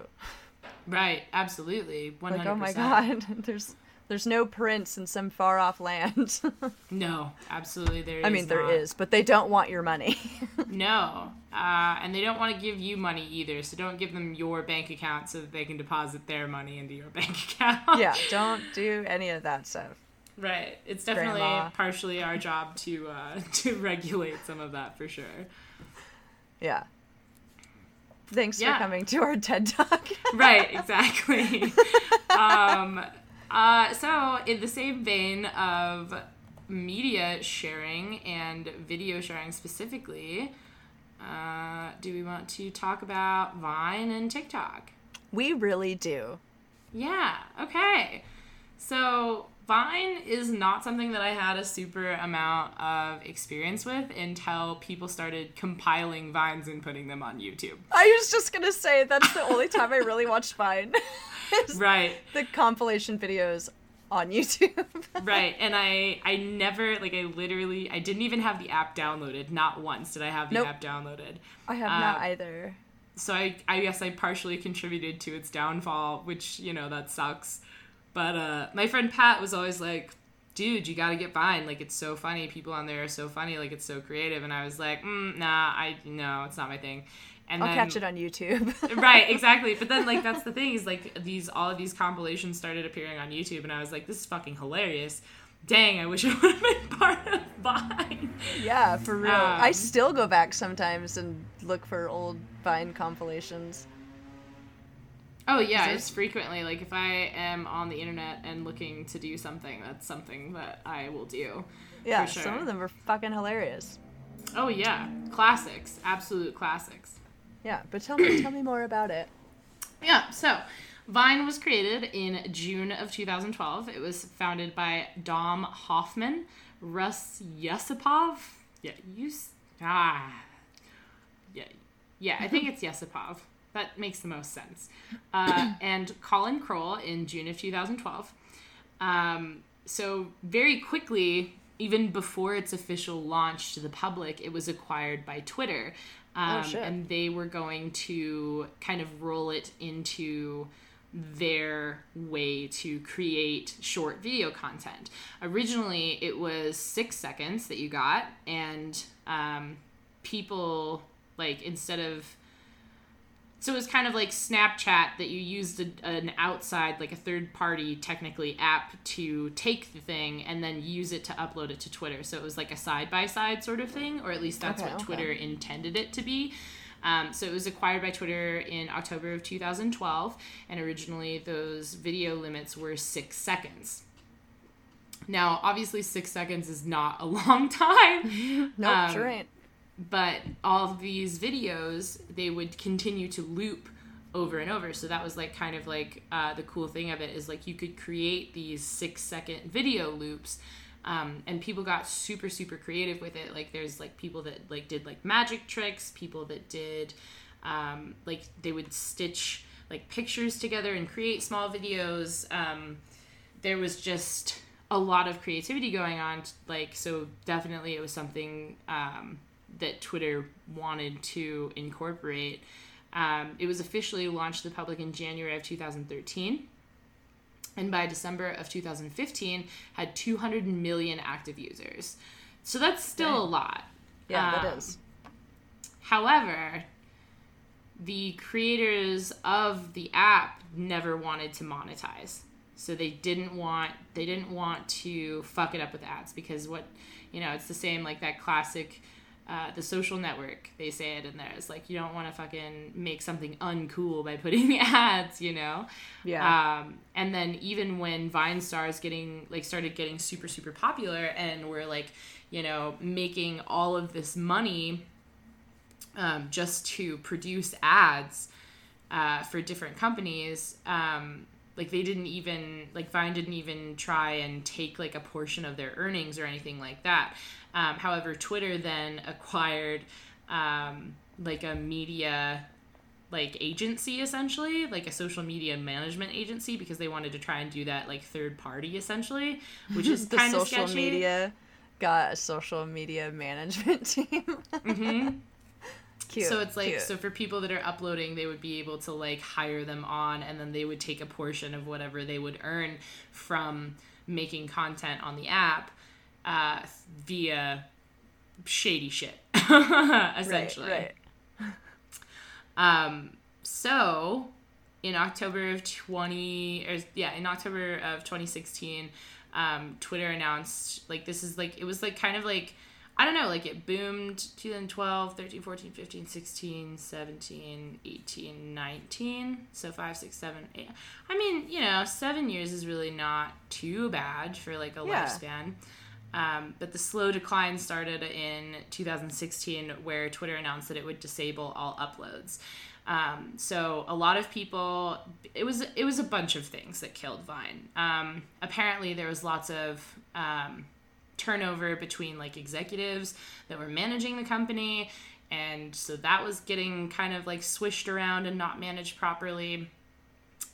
right absolutely 100% Like, oh my god, there's there's no prince in some far off land. no absolutely there I mean, there not. is, but they don't want your money. No, uh, and they don't want to give you money either. So don't give them your bank account so that they can deposit their money into your bank account. yeah, don't do any of that stuff. right. It's definitely Grandma. partially our job to uh, to regulate some of that for sure. Yeah. Thanks Yeah. for coming to our TED Talk. Right. Exactly. um, uh, so in the same vein of media sharing and video sharing specifically. Uh, do we want to talk about Vine and TikTok? we really do. Yeah, okay. So Vine is not something that I had a super amount of experience with until people started compiling Vines and putting them on YouTube. I was just gonna say that's the only time I really watched Vine. Right, the compilation videos on YouTube. right. And I I never like I literally I didn't even have the app downloaded. Not once did I have the Nope. app downloaded. I have not Uh, either. So I I guess I partially contributed to its downfall, which, you know, that sucks. but uh, my friend Pat was always like, dude, you got to get Vine. Like, it's so funny. People on there are so funny. Like, it's so creative. And I was like, mm, nah, I, no, it's not my thing. And I'll then, catch it on YouTube. right, exactly. But then, like, that's the thing is, like, these, all of these compilations started appearing on YouTube. And I was like, this is fucking hilarious. Dang, I wish I would have been part of Vine. yeah, for real. Um, I still go back sometimes and look for old Vine compilations. Oh yeah, it's frequently like if I am on the internet and looking to do something, that's something that I will do. Yeah, For some of them are fucking hilarious. Oh yeah, classics, absolute classics. Yeah, but tell me, tell me more about it. Yeah, so Vine was created in June of 2012. It was founded by Dom Hofmann, Russ Yesipov. Yeah, you ah, yeah, yeah. I think it's Yesipov. That makes the most sense. Uh, and Colin Kroll in June of 2012. Um, so very quickly, even before its official launch to the public, it was acquired by Twitter. Um, shit. And they were going to kind of roll it into their way to create short video content. Originally, it was six seconds that you got, and um, people like instead of so it was kind of like Snapchat that you used a, an outside, like a third party, technically app to take the thing and then use it to upload it to Twitter. So it was like a side by side sort of thing, or at least that's Okay, what okay. Twitter intended it to be. Um, so it was acquired by Twitter in October of 2012, and originally those video limits were six seconds. Now, obviously, six seconds is not a long time Nope, Um, sure ain't. But all these videos they would continue to loop over and over. So that was like kind of like uh, the cool thing of it is like you could create these six second video loops um, and people got super super creative with it. Like there's like people that like did like magic tricks people that did um, like they would stitch like pictures together and create small videos. Um, there was just a lot of creativity going on like so definitely it was something um, that twitter wanted to incorporate um, it was officially launched to the public in january of 2013 and by december of 2015 had 200 million active users so that's still a lot Yeah, um, that is. However, the creators of the app never wanted to monetize. So they didn't want they didn't want to fuck it up with ads because what you know, it's the same like that classic uh, the social network, they say it in there. It's like you don't want to fucking make something uncool by putting ads, you know? Yeah. Um, and then even when Vine stars getting like started getting super super popular and we're like, you know, making all of this money um, just to produce ads uh, for different companies. Um, like they didn't even like Vine didn't even try and take like a portion of their earnings or anything like that. Um, however, Twitter then acquired um, like a media like agency essentially like a social media management agency because they wanted to try and do that like third party essentially which is the kind of social sketchy media got a social media management team. hmm cute. so it's like cute. so for people that are uploading they would be able to like hire them on and then they would take a portion of whatever they would earn from making content on the app uh, via shady shit essentially Right, right. Um, so in October of 20 or yeah, in October of 2016, um, Twitter announced like this is like it was like kind of like I don't know, like it boomed 2012, 13, 14, 15, 16, 17, 18, 19. So 5, 6, 7, 8. I mean, you know, 7 years is really not too bad for like a Yeah. lifespan. Um, but the slow decline started in 2016, where Twitter announced that it would disable all uploads. Um, so a lot of people, it was it was a bunch of things that killed Vine. Um, apparently, there was lots of um, turnover between like executives that were managing the company, and so that was getting kind of like swished around and not managed properly.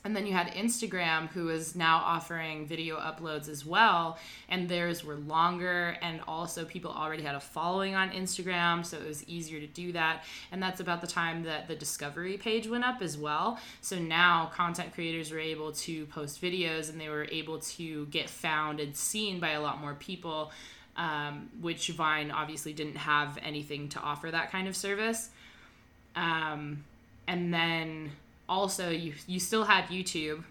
And then you had Instagram, who is now offering video uploads as well, and theirs were longer, and also people already had a following on Instagram, so it was easier to do that. And that's about the time that the discovery page went up as well. So now content creators were able to post videos, and they were able to get found and seen by a lot more people, um, which Vine obviously didn't have anything to offer that kind of service. Um, and then also you you still had YouTube,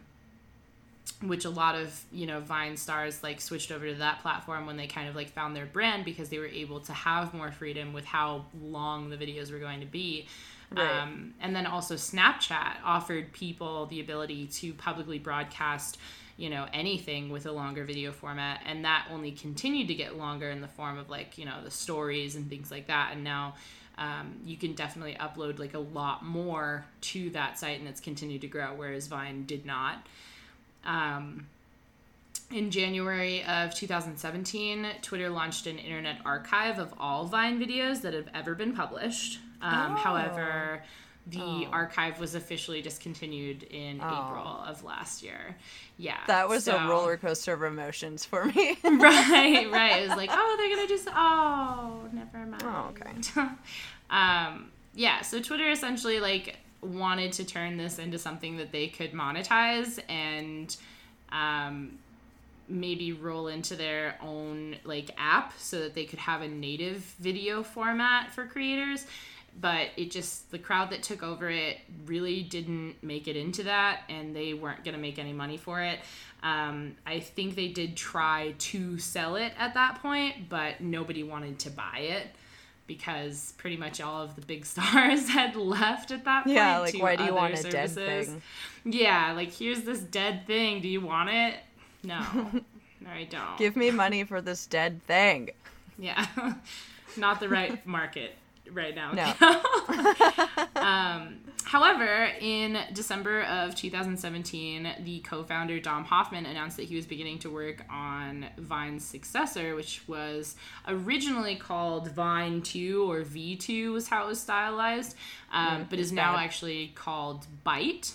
which a lot of you know Vine stars like switched over to that platform when they kind of like found their brand because they were able to have more freedom with how long the videos were going to be. Right. Um, and then also Snapchat offered people the ability to publicly broadcast you know anything with a longer video format and that only continued to get longer in the form of like you know the stories and things like that and now um, you can definitely upload like a lot more to that site and it's continued to grow whereas vine did not um, in january of 2017 twitter launched an internet archive of all vine videos that have ever been published um, oh. however the oh. archive was officially discontinued in oh. April of last year. Yeah. That was so, a roller coaster of emotions for me. right, right. It was like, oh, they're going to just, oh, never mind. Oh, okay. um, yeah, so Twitter essentially like wanted to turn this into something that they could monetize and um, maybe roll into their own like app so that they could have a native video format for creators. But it just the crowd that took over it really didn't make it into that and they weren't going to make any money for it. Um, i think they did try to sell it at that point but nobody wanted to buy it because pretty much all of the big stars had left at that point yeah like why do you want a services. dead thing yeah like here's this dead thing do you want it no no i don't give me money for this dead thing yeah not the right market right now. No. um, however, in December of 2017, the co-founder Dom Hofmann announced that he was beginning to work on Vine's successor, which was originally called Vine 2 or V2 was how it was stylized, um, mm, but is now actually called Byte.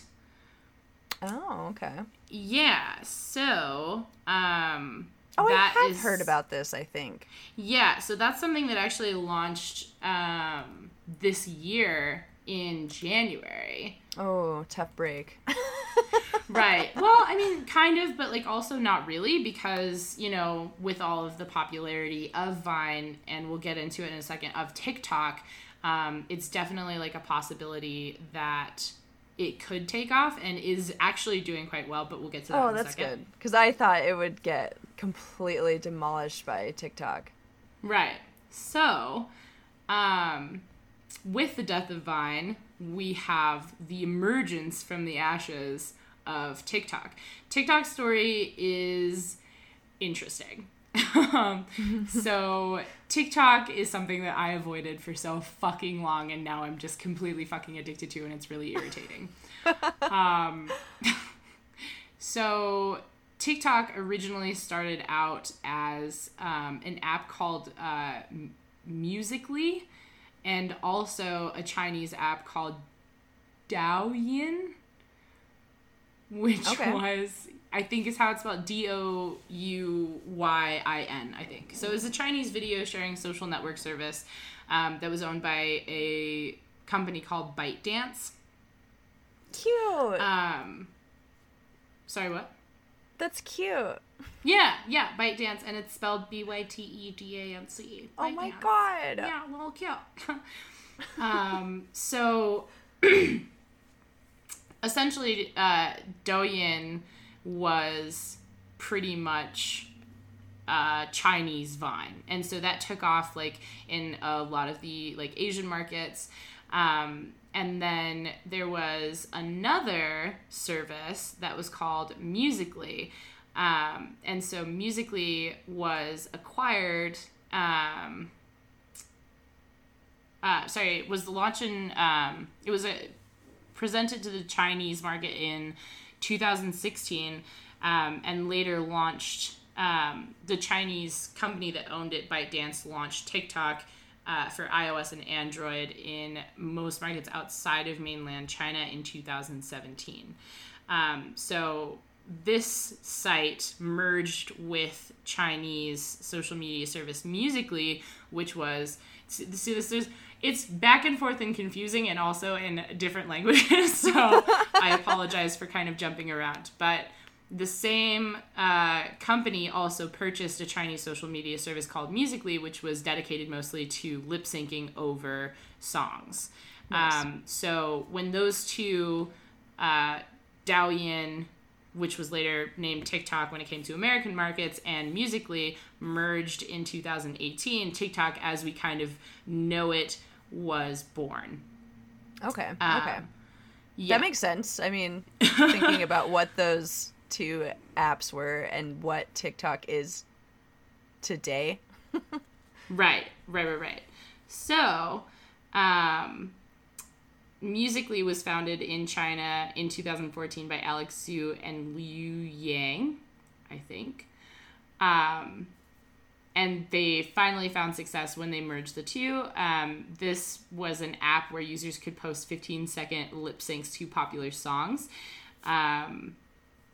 Oh, okay. Yeah. So, um, Oh, that I have is, heard about this. I think. Yeah, so that's something that actually launched um, this year in January. Oh, tough break. right. Well, I mean, kind of, but like also not really because, you know, with all of the popularity of Vine, and we'll get into it in a second, of TikTok, um, it's definitely like a possibility that it could take off and is actually doing quite well, but we'll get to that oh, that's good. Because I thought it would get completely demolished by TikTok. Right. So, um, with the death of Vine, we have the emergence from the ashes of TikTok. TikTok's story is interesting. um, so TikTok is something that I avoided for so fucking long, and now I'm just completely fucking addicted to, and it's really irritating. um, so TikTok originally started out as um, an app called uh, Musical.ly, and also a Chinese app called Douyin, which okay. was I think is how it's spelled D O U Y I N, I think. So it's a Chinese video sharing social network service um, that was owned by a company called ByteDance. Cute. Um, sorry, what? That's cute. Yeah, yeah, ByteDance, and it's spelled B Y T E D A N C. Oh my god. Yeah, well, cute. um, so essentially, uh, Douyin was pretty much uh, Chinese Vine, and so that took off like in a lot of the like Asian markets. Um, and then there was another service that was called Musical.ly, um, and so Musical.ly was acquired. Um, uh, sorry, it was launched in. Um, it was a, presented to the Chinese market in 2016 um, and later launched um, the Chinese company that owned it, ByteDance, launched TikTok uh, for iOS and Android in most markets outside of mainland China in 2017. Um, so this site merged with Chinese social media service Musically, which was see this there's it's back and forth and confusing and also in different languages. So I apologize for kind of jumping around, but the same uh, company also purchased a Chinese social media service called Musically, which was dedicated mostly to lip syncing over songs. Nice. Um, so when those two, uh, Douyin, which was later named TikTok when it came to American markets, and Musically merged in 2018, TikTok, as we kind of know it, was born. Okay. Um, okay. Yeah. That makes sense. I mean, thinking about what those two apps were and what TikTok is today. right, right, right, right. So, um, Musically was founded in China in 2014 by Alex Zhu and Liu Yang, I think. Um, and they finally found success when they merged the two. Um, this was an app where users could post 15 second lip syncs to popular songs. Um,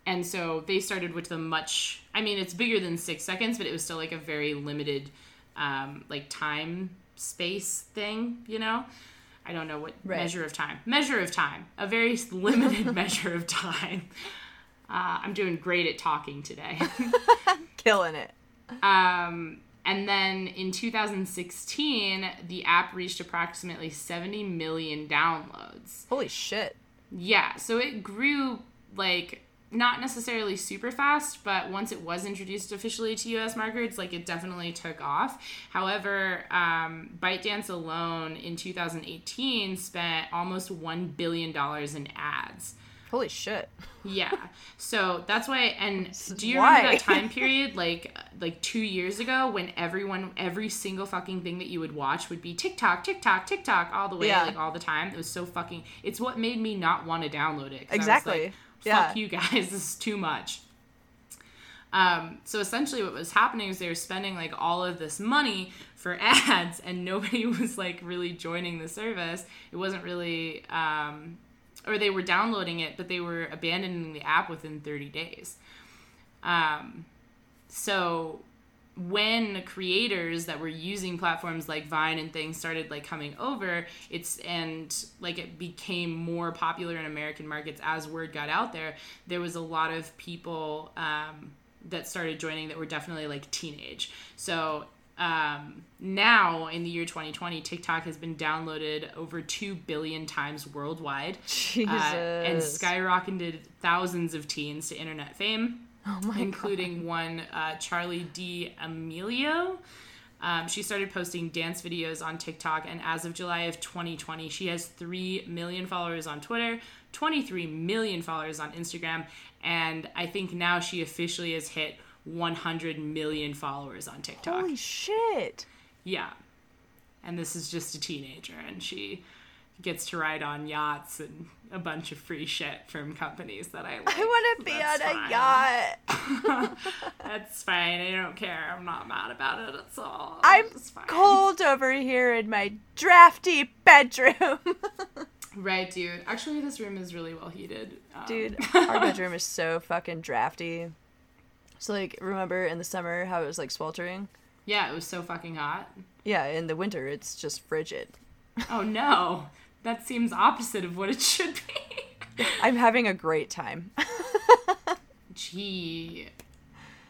and so they started with the much i mean it's bigger than six seconds but it was still like a very limited um, like time space thing you know? I don't know what right. measure of time. Measure of time. A very limited measure of time. Uh, i'm doing great at talking today. Killing it. Um, and then in 2016 the app reached approximately 70 million downloads. Holy shit. Yeah so it grew like not necessarily super fast, but once it was introduced officially to US markets, like it definitely took off. However, um, ByteDance alone in 2018 spent almost $1 billion in ads. Holy shit. Yeah. So that's why and do you why? remember that time period like like 2 years ago when everyone every single fucking thing that you would watch would be TikTok, TikTok, TikTok all the way yeah. like all the time. It was so fucking it's what made me not want to download it. Exactly. Yeah. fuck you guys, this is too much. Um, so essentially, what was happening is they were spending like all of this money for ads, and nobody was like really joining the service. It wasn't really, um, or they were downloading it, but they were abandoning the app within 30 days. Um, so when creators that were using platforms like Vine and things started like coming over, it's and like it became more popular in American markets as word got out there. There was a lot of people um, that started joining that were definitely like teenage. So um, now in the year 2020, TikTok has been downloaded over 2 billion times worldwide. Uh, and skyrocketed thousands of teens to internet fame. Oh including God. one uh, D. D'Amelio. Um, she started posting dance videos on TikTok, and as of July of 2020, she has 3 million followers on Twitter, 23 million followers on Instagram, and I think now she officially has hit 100 million followers on TikTok. Holy shit! Yeah. And this is just a teenager, and she gets to ride on yachts and a bunch of free shit from companies that I like. I want to be That's on fine. a yacht. That's fine. I don't care. I'm not mad about it at all. I'm cold over here in my drafty bedroom. right, dude. Actually, this room is really well heated. Um. Dude, our bedroom is so fucking drafty. So, like, remember in the summer how it was like sweltering? Yeah, it was so fucking hot. Yeah, in the winter it's just frigid. Oh no that seems opposite of what it should be. I'm having a great time. Gee.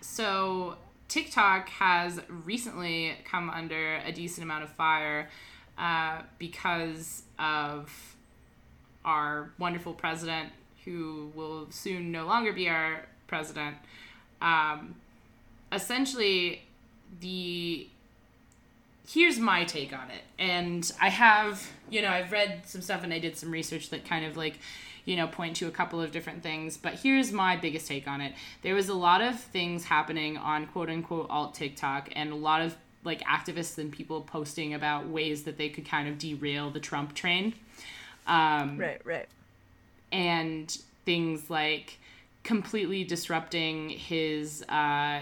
So, TikTok has recently come under a decent amount of fire uh, because of our wonderful president, who will soon no longer be our president. Um, essentially, the here's my take on it. And I have, you know, I've read some stuff and I did some research that kind of like, you know, point to a couple of different things. But here's my biggest take on it. There was a lot of things happening on quote unquote alt TikTok and a lot of like activists and people posting about ways that they could kind of derail the Trump train. Um, right, right. And things like completely disrupting his uh,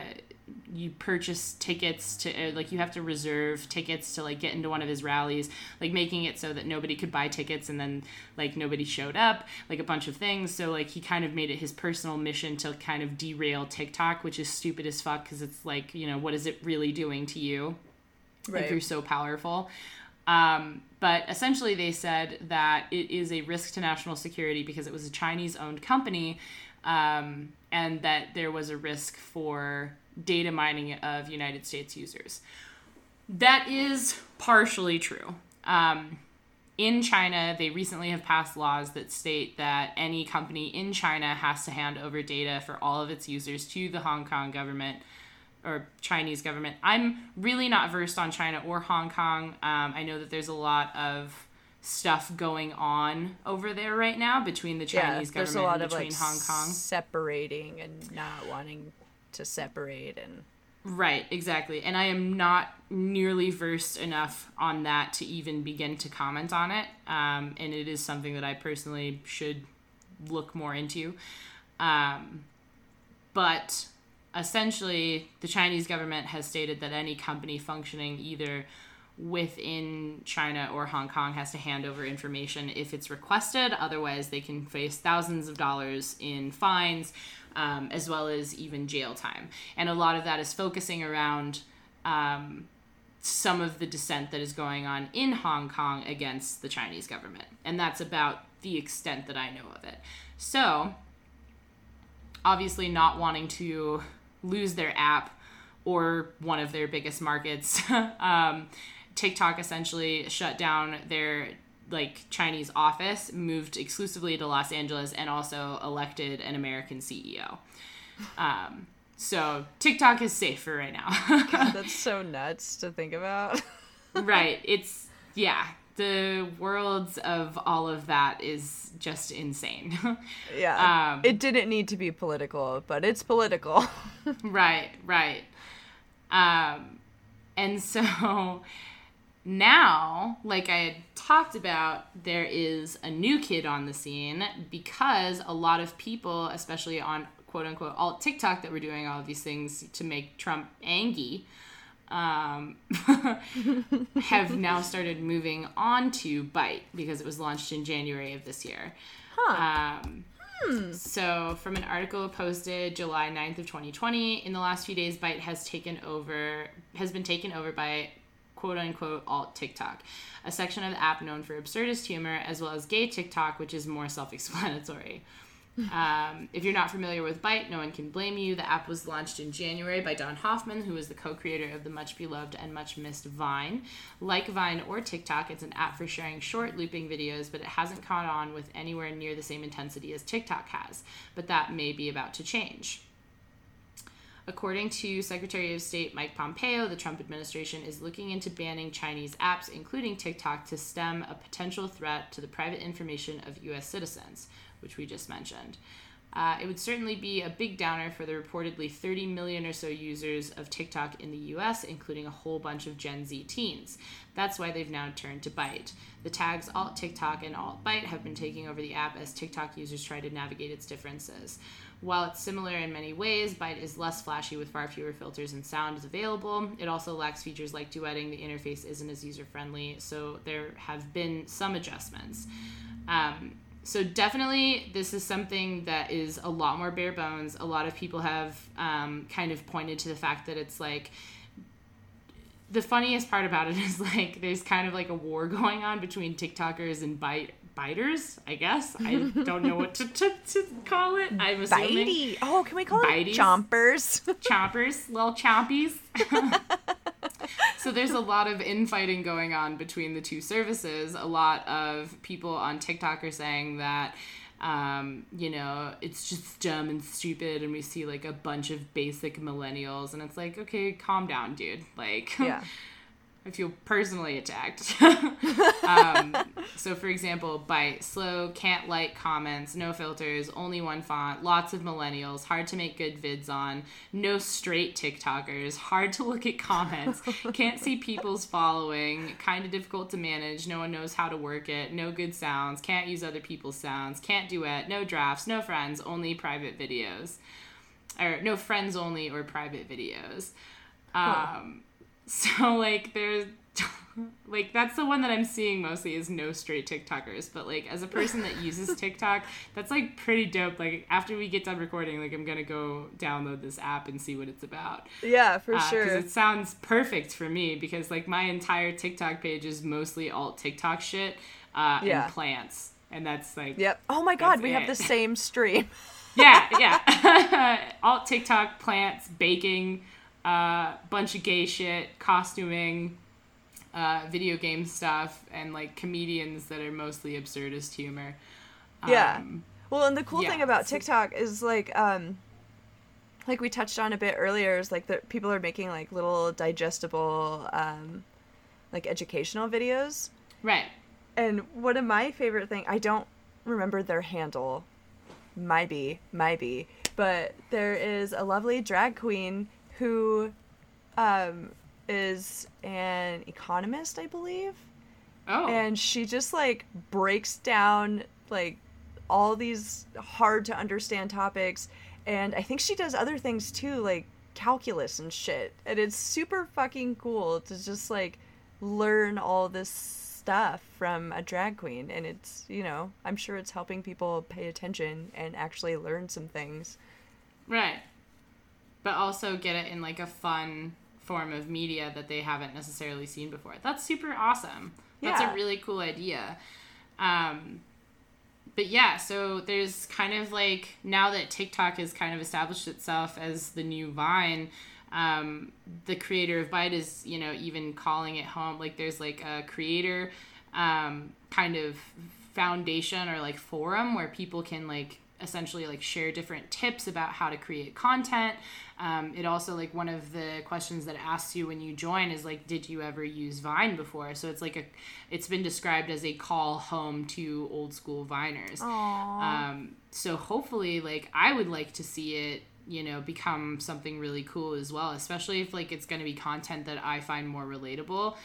you purchase tickets to uh, like you have to reserve tickets to like get into one of his rallies like making it so that nobody could buy tickets and then like nobody showed up like a bunch of things. So like he kind of made it his personal mission to kind of derail tiktok which is stupid as fuck because it's like you know what is it really doing to you? Right. if you're so powerful. Um, but essentially they said that it is a risk to national security because it was a chinese owned company um, and that there was a risk for data mining of United States users. That is partially true. Um, in China, they recently have passed laws that state that any company in China has to hand over data for all of its users to the Hong Kong government or Chinese government. I'm really not versed on China or Hong Kong. Um, I know that there's a lot of stuff going on over there right now between the Chinese yeah, government and between of, like, Hong Kong. Separating and not wanting to separate and Right, exactly. And I am not nearly versed enough on that to even begin to comment on it. Um, and it is something that I personally should look more into. Um, but essentially, the Chinese government has stated that any company functioning either within China or Hong Kong has to hand over information if it's requested. Otherwise, they can face thousands of dollars in fines um, as well as even jail time. And a lot of that is focusing around um, some of the dissent that is going on in Hong Kong against the Chinese government. And that's about the extent that I know of it. So, obviously, not wanting to lose their app or one of their biggest markets, um, TikTok essentially shut down their like Chinese office, moved exclusively to Los Angeles, and also elected an American CEO. Um, so TikTok is safe for right now. God, that's so nuts to think about. right. It's yeah. The worlds of all of that is just insane. yeah. Um, it didn't need to be political, but it's political. right. Right. Um, and so now, like I had talked about, there is a new kid on the scene because a lot of people, especially on quote unquote alt TikTok, that were doing all of these things to make Trump angry, um, have now started moving on to Byte because it was launched in January of this year. Huh. Um, Hmm. So, from an article posted July 9th of 2020, in the last few days, Byte has taken over, has been taken over by quote unquote alt TikTok, a section of the app known for absurdist humor, as well as gay TikTok, which is more self explanatory. Um, if you're not familiar with Byte, no one can blame you. The app was launched in January by Dom Hofmann, who is the co creator of the much beloved and much missed Vine. Like Vine or TikTok, it's an app for sharing short looping videos, but it hasn't caught on with anywhere near the same intensity as TikTok has. But that may be about to change. According to Secretary of State Mike Pompeo, the Trump administration is looking into banning Chinese apps, including TikTok, to stem a potential threat to the private information of U.S. citizens, which we just mentioned. Uh, it would certainly be a big downer for the reportedly 30 million or so users of TikTok in the US, including a whole bunch of Gen Z teens. That's why they've now turned to Byte. The tags alt TikTok and alt Byte have been taking over the app as TikTok users try to navigate its differences. While it's similar in many ways, Byte is less flashy with far fewer filters and sound is available. It also lacks features like duetting. The interface isn't as user friendly, so there have been some adjustments. Um, so definitely, this is something that is a lot more bare bones. A lot of people have um, kind of pointed to the fact that it's like the funniest part about it is like there's kind of like a war going on between TikTokers and Byte biters, I guess. I don't know what to, to, to call it. I'm assuming. Bitey. Oh, can we call Bites. it chompers? chompers, little chompies. so there's a lot of infighting going on between the two services. A lot of people on TikTok are saying that um, you know, it's just dumb and stupid, and we see like a bunch of basic millennials, and it's like, okay, calm down, dude. Like, yeah. I feel personally attacked. um, so, for example, by slow, can't like comments, no filters, only one font, lots of millennials, hard to make good vids on, no straight TikTokers, hard to look at comments, can't see people's following, kind of difficult to manage, no one knows how to work it, no good sounds, can't use other people's sounds, can't duet, no drafts, no friends, only private videos. or no friends only or private videos. Um, so like there's like that's the one that I'm seeing mostly is no straight TikTokers. But like as a person that uses TikTok, that's like pretty dope. Like after we get done recording, like I'm gonna go download this app and see what it's about. Yeah, for Uh, sure. Because it sounds perfect for me because like my entire TikTok page is mostly alt TikTok shit uh, Yeah. and plants, and that's like Yep. Oh my god, we have the same stream. yeah, yeah. alt TikTok, plants, baking, uh, bunch of gay shit, costuming, uh, video game stuff, and like comedians that are mostly absurdist humor. Yeah. Um, Well, and the cool Yeah, thing about TikTok is like um like we touched on a bit earlier is like that people are making like little digestible um like educational videos. right. And one of my favorite thing, I don't remember their handle. Might be, might be, but there is a lovely drag queen who um is an economist, I believe. Oh. and she just like breaks down like all these hard to understand topics. And i think she does other things too like calculus and shit. And it's super fucking cool to just like learn all this stuff from a drag queen. And it's you know i'm sure it's helping people pay attention and actually learn some things. Right. But also get it in like a fun form of media that they haven't necessarily seen before. That's super awesome. That's a really cool idea. Um, but yeah, so there's kind of like now that TikTok has kind of established itself as the new Vine, um, the creator of Byte is, you know, even calling it home. Like there's like a creator um, kind of foundation or like forum where people can like essentially like share different tips about how to create content. Um, it also like one of the questions that asks you when you join is like, did you ever use Vine before? So it's like a, it's been described as a call home to old school Viners. Um, so hopefully, like I would like to see it, you know, become something really cool as well, especially if like it's going to be content that I find more relatable.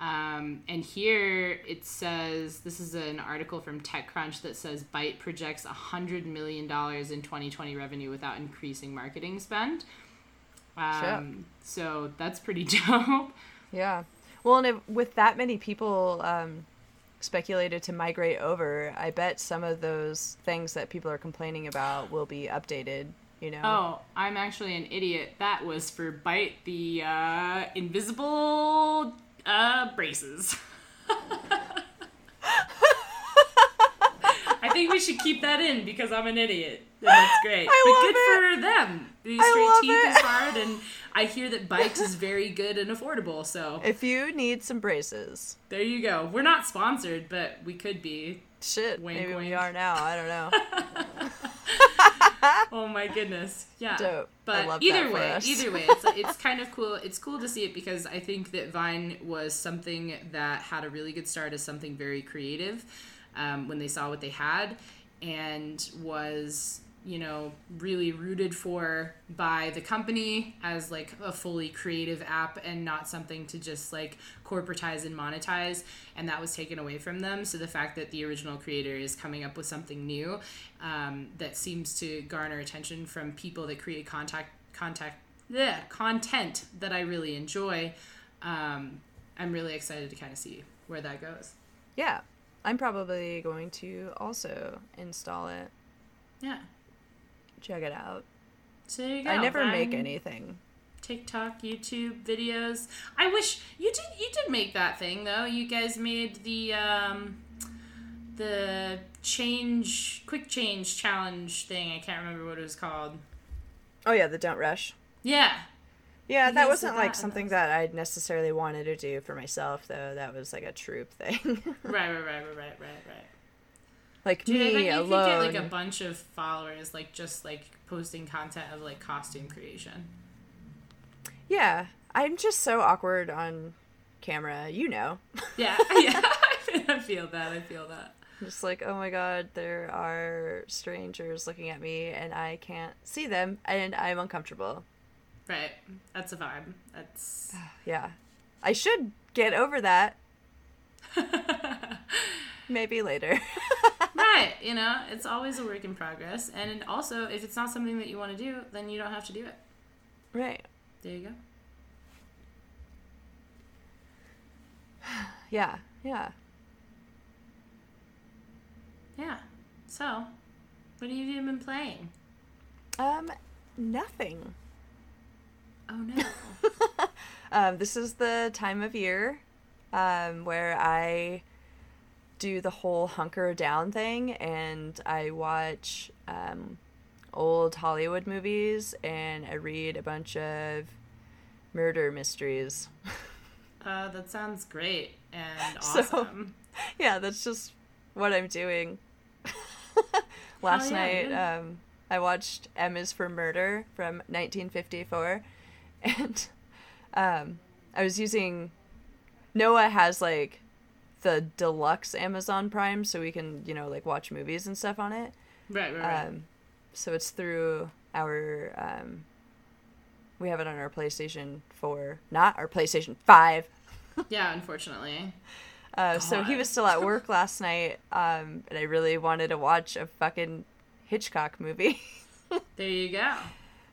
Um, and here it says this is an article from TechCrunch that says Byte projects $100 million in 2020 revenue without increasing marketing spend. Um, so that's pretty dope. Yeah. Well, and if, with that many people um, speculated to migrate over, I bet some of those things that people are complaining about will be updated. You know. Oh, I'm actually an idiot. That was for Byte the uh, invisible uh, braces. I think we should keep that in because I'm an idiot. And that's great. I but good it. for them. These straight teeth it. is hard, and I hear that bikes is very good and affordable. So If you need some braces, there you go. We're not sponsored, but we could be. shit, Wink, maybe we are now. I don't know. Oh my goodness. Yeah. Dope. I But love either way, either way, it's it's kind of cool. It's cool to see it because I think that Vine was something that had a really good start as something very creative um, when they saw what they had, and was you know really rooted for by the company as like a fully creative app and not something to just like corporatize and monetize and that was taken away from them so the fact that the original creator is coming up with something new um, that seems to garner attention from people that create contact contact yeah, content that I really enjoy um, I'm really excited to kind of see where that goes Yeah. I'm probably going to also install it. yeah Check it out. so there you go I never make anything. TikTok, YouTube videos. I wish you did. You did make that thing though. You guys made the um, the change, quick change challenge thing. I can't remember what it was called. Oh yeah, the don't rush. Yeah, Yeah, You that wasn't did like something that that I necessarily wanted to do for myself though. That was like a troop thing. right, right, right, right, right, right, right. Like Dude, I me you could alone. get like a bunch of followers, like just like posting content of like costume creation. Yeah, I'm just so awkward on camera. You know, Yeah, yeah. I feel that. I feel that. just like oh my god, there are strangers looking at me and I can't see them and I'm uncomfortable. Right. That's a vibe. That's. Yeah, I should get over that. Maybe later. Right. You know, it's always a work in progress. And also, if it's not something that you want to do, then you don't have to do it. Right. There you go. Yeah. Yeah. Yeah. So, what have you been playing? Um, nothing. Oh no. um, this is the time of year um, where I do the whole hunker down thing and I watch um, old Hollywood movies and I read a bunch of murder mysteries. uh, that sounds great and So- awesome. yeah, that's just what I'm doing. Last yeah, night, um, I watched M is for Murder from 1954, and um, I was using. Noah has like the deluxe Amazon Prime, so we can you know like watch movies and stuff on it. right, right, right. Um, so it's through our. Um, we have it on our PlayStation 4, not our PlayStation 5. yeah, unfortunately. Uh, so he was still at work last night, um, and I really wanted to watch a fucking Hitchcock movie. There you go.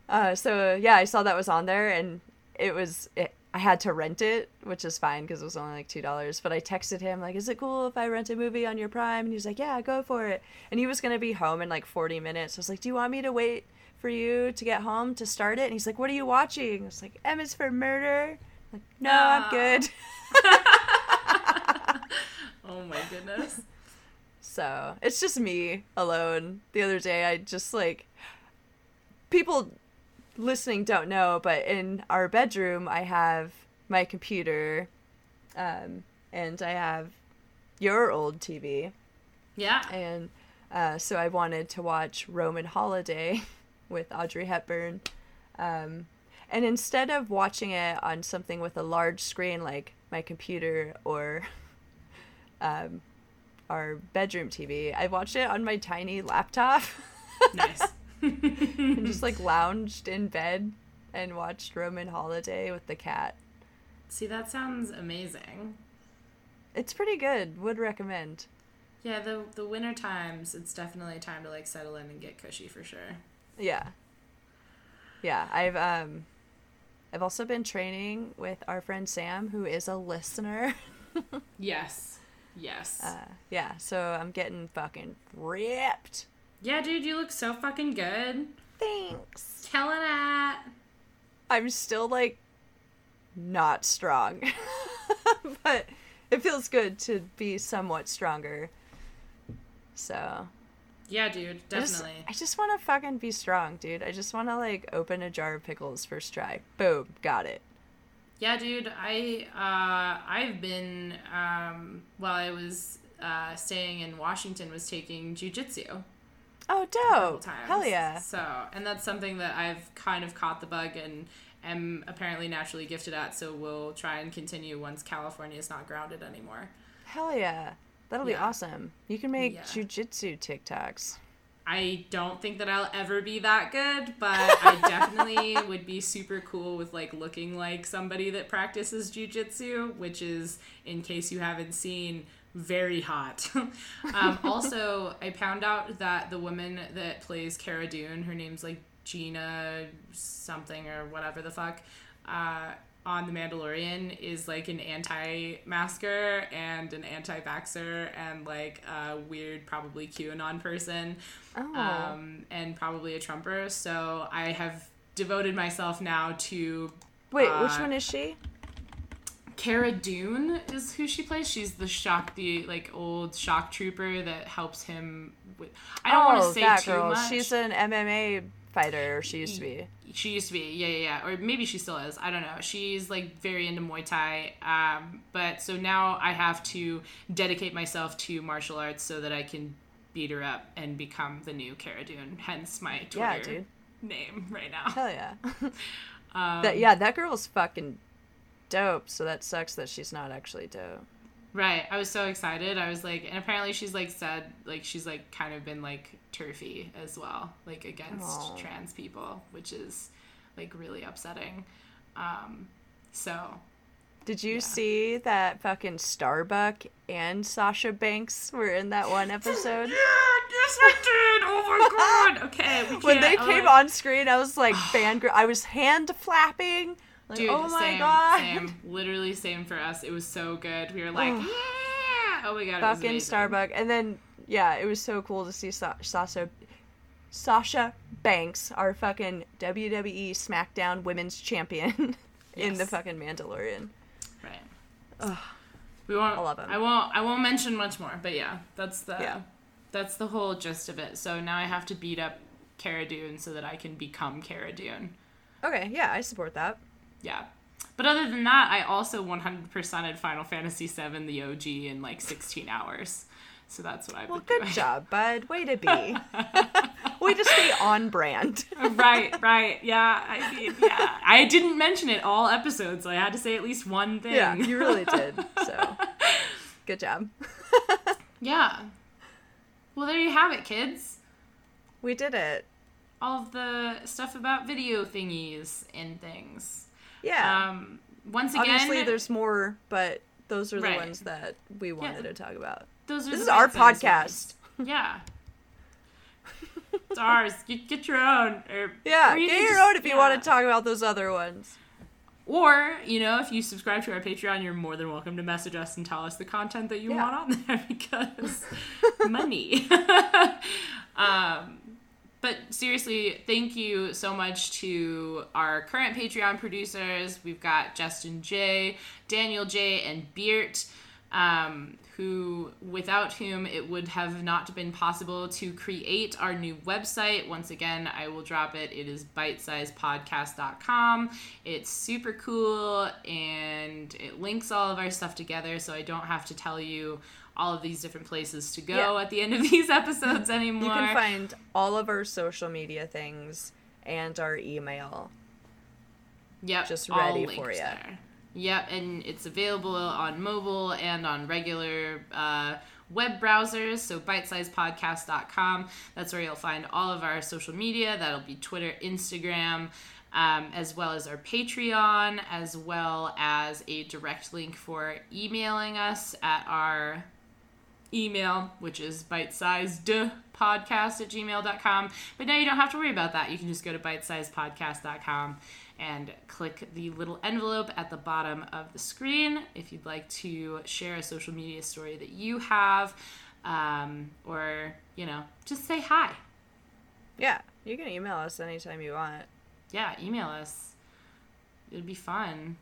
Uh, so yeah, I saw that was on there, and it was. It, I had to rent it, which is fine because it was only like two dollars. But I texted him like, "Is it cool if I rent a movie on your Prime?" And he was like, "Yeah, go for it." And he was gonna be home in like forty minutes. I was like, "Do you want me to wait for you to get home to start it?" And he's like, "What are you watching?" I was like, "M is for Murder." I'm like, no, I'm good. Oh my goodness. So it's just me alone. The other day, I just like people listening don't know, but in our bedroom, I have my computer, um, and I have your old TV, Yeah. and uh, so I wanted to watch Roman Holiday with Audrey Hepburn. Um, and instead of watching it on something with a large screen like my computer or um, our bedroom TV, I watched it on my tiny laptop Nice. And just like lounged in bed and watched Roman Holiday with the cat. See, that sounds amazing. It's pretty good. Would recommend. Yeah, the the winter times, it's definitely time to like settle in and get cushy for sure. Yeah. Yeah, I've um I've also been training with our friend Sam who is a listener. Yes. Yes. Uh yeah, so I'm getting fucking ripped. Yeah, dude, you look so fucking good. Thanks. Killing it. I'm still like not strong. but it feels good to be somewhat stronger. So, Yeah, dude, I just, definitely. I just want to fucking be strong, dude. I just want to like open a jar of pickles first try. Boom, got it. Yeah, dude, I uh, I've been um, while I was uh, staying in Washington was taking jujitsu. Oh, dope. times. Hell yeah. So, and that's something that I've kind of caught the bug and am apparently naturally gifted at. So we'll try and continue once California is not grounded anymore. Hell yeah. That'll be awesome. You can make Yeah. jujitsu TikToks. I don't think that I'll ever be that good, but I definitely would be super cool with like looking like somebody that practices jujitsu, which is, in case you haven't seen, very hot. um, also, I found out that the woman that plays Cara Dune, her name's like Gina something or whatever the fuck, uh, on The Mandalorian is like an anti-masker and an anti-vaxxer and like a weird, probably QAnon person Oh. um, and probably a Trumper. So I have devoted myself now to Wait, uh, which one is she? Cara Dune is who she plays. She's the shock, the like old shock trooper that helps him with. I don't want to say Oh, that too girl. much. She's an MMA fighter, or she used to be. She used to be, yeah, yeah, yeah, or maybe she still is. I don't know. She's like very into Muay Thai, um, but so now I have to dedicate myself to martial arts so that I can beat her up and become the new Cara Dune. Hence my Twitter Yeah, name right now. Hell yeah. Um, that yeah, that girl's fucking dope. So that sucks that she's not actually dope. Right. I was so excited. I was like, and apparently she's like said, like she's like kind of been like turfy as well, like against Aw. trans people, which is like really upsetting. Um, so Did you Yeah. see that fucking Starbuck and Sasha Banks were in that one episode? Yeah, yes, I did. Oh my god. Okay, we when they came oh. on screen, I was like fangirl. I was hand flapping. Like, Dude, oh my same, god. same. Literally same for us. It was so good. We were like, yeah. Oh my god. Fucking. Starbuck. And then, yeah, it was so cool to see Sa- Sasha, Sasha Banks, our fucking WWE SmackDown Women's Champion, in the fucking Mandalorian. Right. Ugh. We won't. I love 'em. I won't. I won't mention much more. But yeah, that's the. Yeah. That's the whole gist of it. So now I have to beat up Cara Dune so that I can become Cara Dune. Okay, yeah, I support that. Yeah. But other than that, I also 100%ed Final Fantasy VII, the OG, in like 16 hours. So that's what I've Well, good doing. job, bud. Way to be. Way to stay on brand. right, right. Yeah. I mean, yeah. I didn't mention it all episodes, so I had to say at least one thing. Yeah, you really did. So, good job. yeah. Well, there you have it, kids. We did it. All of the stuff about video thingies and things. Yeah. Um, once again, Obviously, there's more, but those are the Right. ones that we wanted to talk about. those are This is our podcast. ones. Yeah. it's ours. Get, get your own. Or, Yeah, or you get your just- own if you yeah. want to talk about those other ones. Or, you know, if you subscribe to our Patreon, you're more than welcome to message us and tell us the content that you Yeah. want on there because money. um, but seriously, thank you so much to our current Patreon producers. We've got Jestin J, Daniel J, and Beert. Um, who, without whom, it would have not been possible to create our new website. Once again, I will drop it. It is bytesizepodcast.com. It's super cool and it links all of our stuff together so I don't have to tell you all of these different places to go Yeah. at the end of these episodes anymore. You can find all of our social media things and our email. Yep, just all ready for ya. there. Yep, and it's available on mobile and on regular uh, web browsers. So bytesizepodcast.com. That's where you'll find all of our social media. That'll be Twitter, Instagram, um, as well as our Patreon, as well as a direct link for emailing us at our email, which is bytesizedpodcast at gmail.com. But now you don't have to worry about that. You can just go to bytesizepodcast.com and click the little envelope at the bottom of the screen if you'd like to share a social media story that you have um, or, you know, just say hi. Yeah, you can email us anytime you want. Yeah, email us. It'd be fun.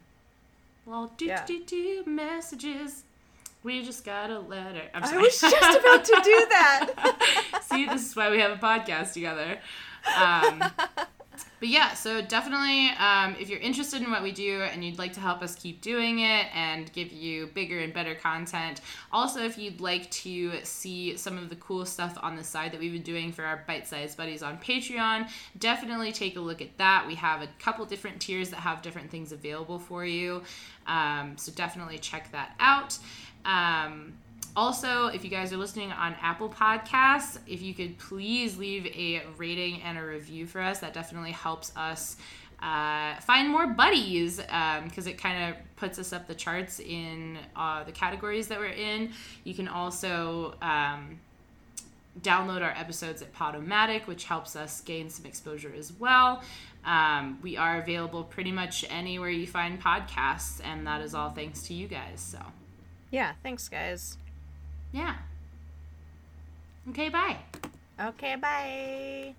Well, do do do messages. We just got a letter. I'm I was just about to do that. See, this is why we have a podcast together. Um, but yeah, so definitely, um, if you're interested in what we do and you'd like to help us keep doing it and give you bigger and better content, also if you'd like to see some of the cool stuff on the side that we've been doing for our bite sized buddies on Patreon, definitely take a look at that. We have a couple different tiers that have different things available for you. Um, so definitely check that out. Um, also, if you guys are listening on Apple Podcasts, if you could please leave a rating and a review for us, that definitely helps us uh, find more buddies because it kind of puts us up the charts in uh, the categories that we're in. You can also um, download our episodes at Podomatic, which helps us gain some exposure as well. Um, we are available pretty much anywhere you find podcasts, and that is all thanks to you guys. So, yeah, thanks, guys. yeah. Okay, bye. Okay, bye.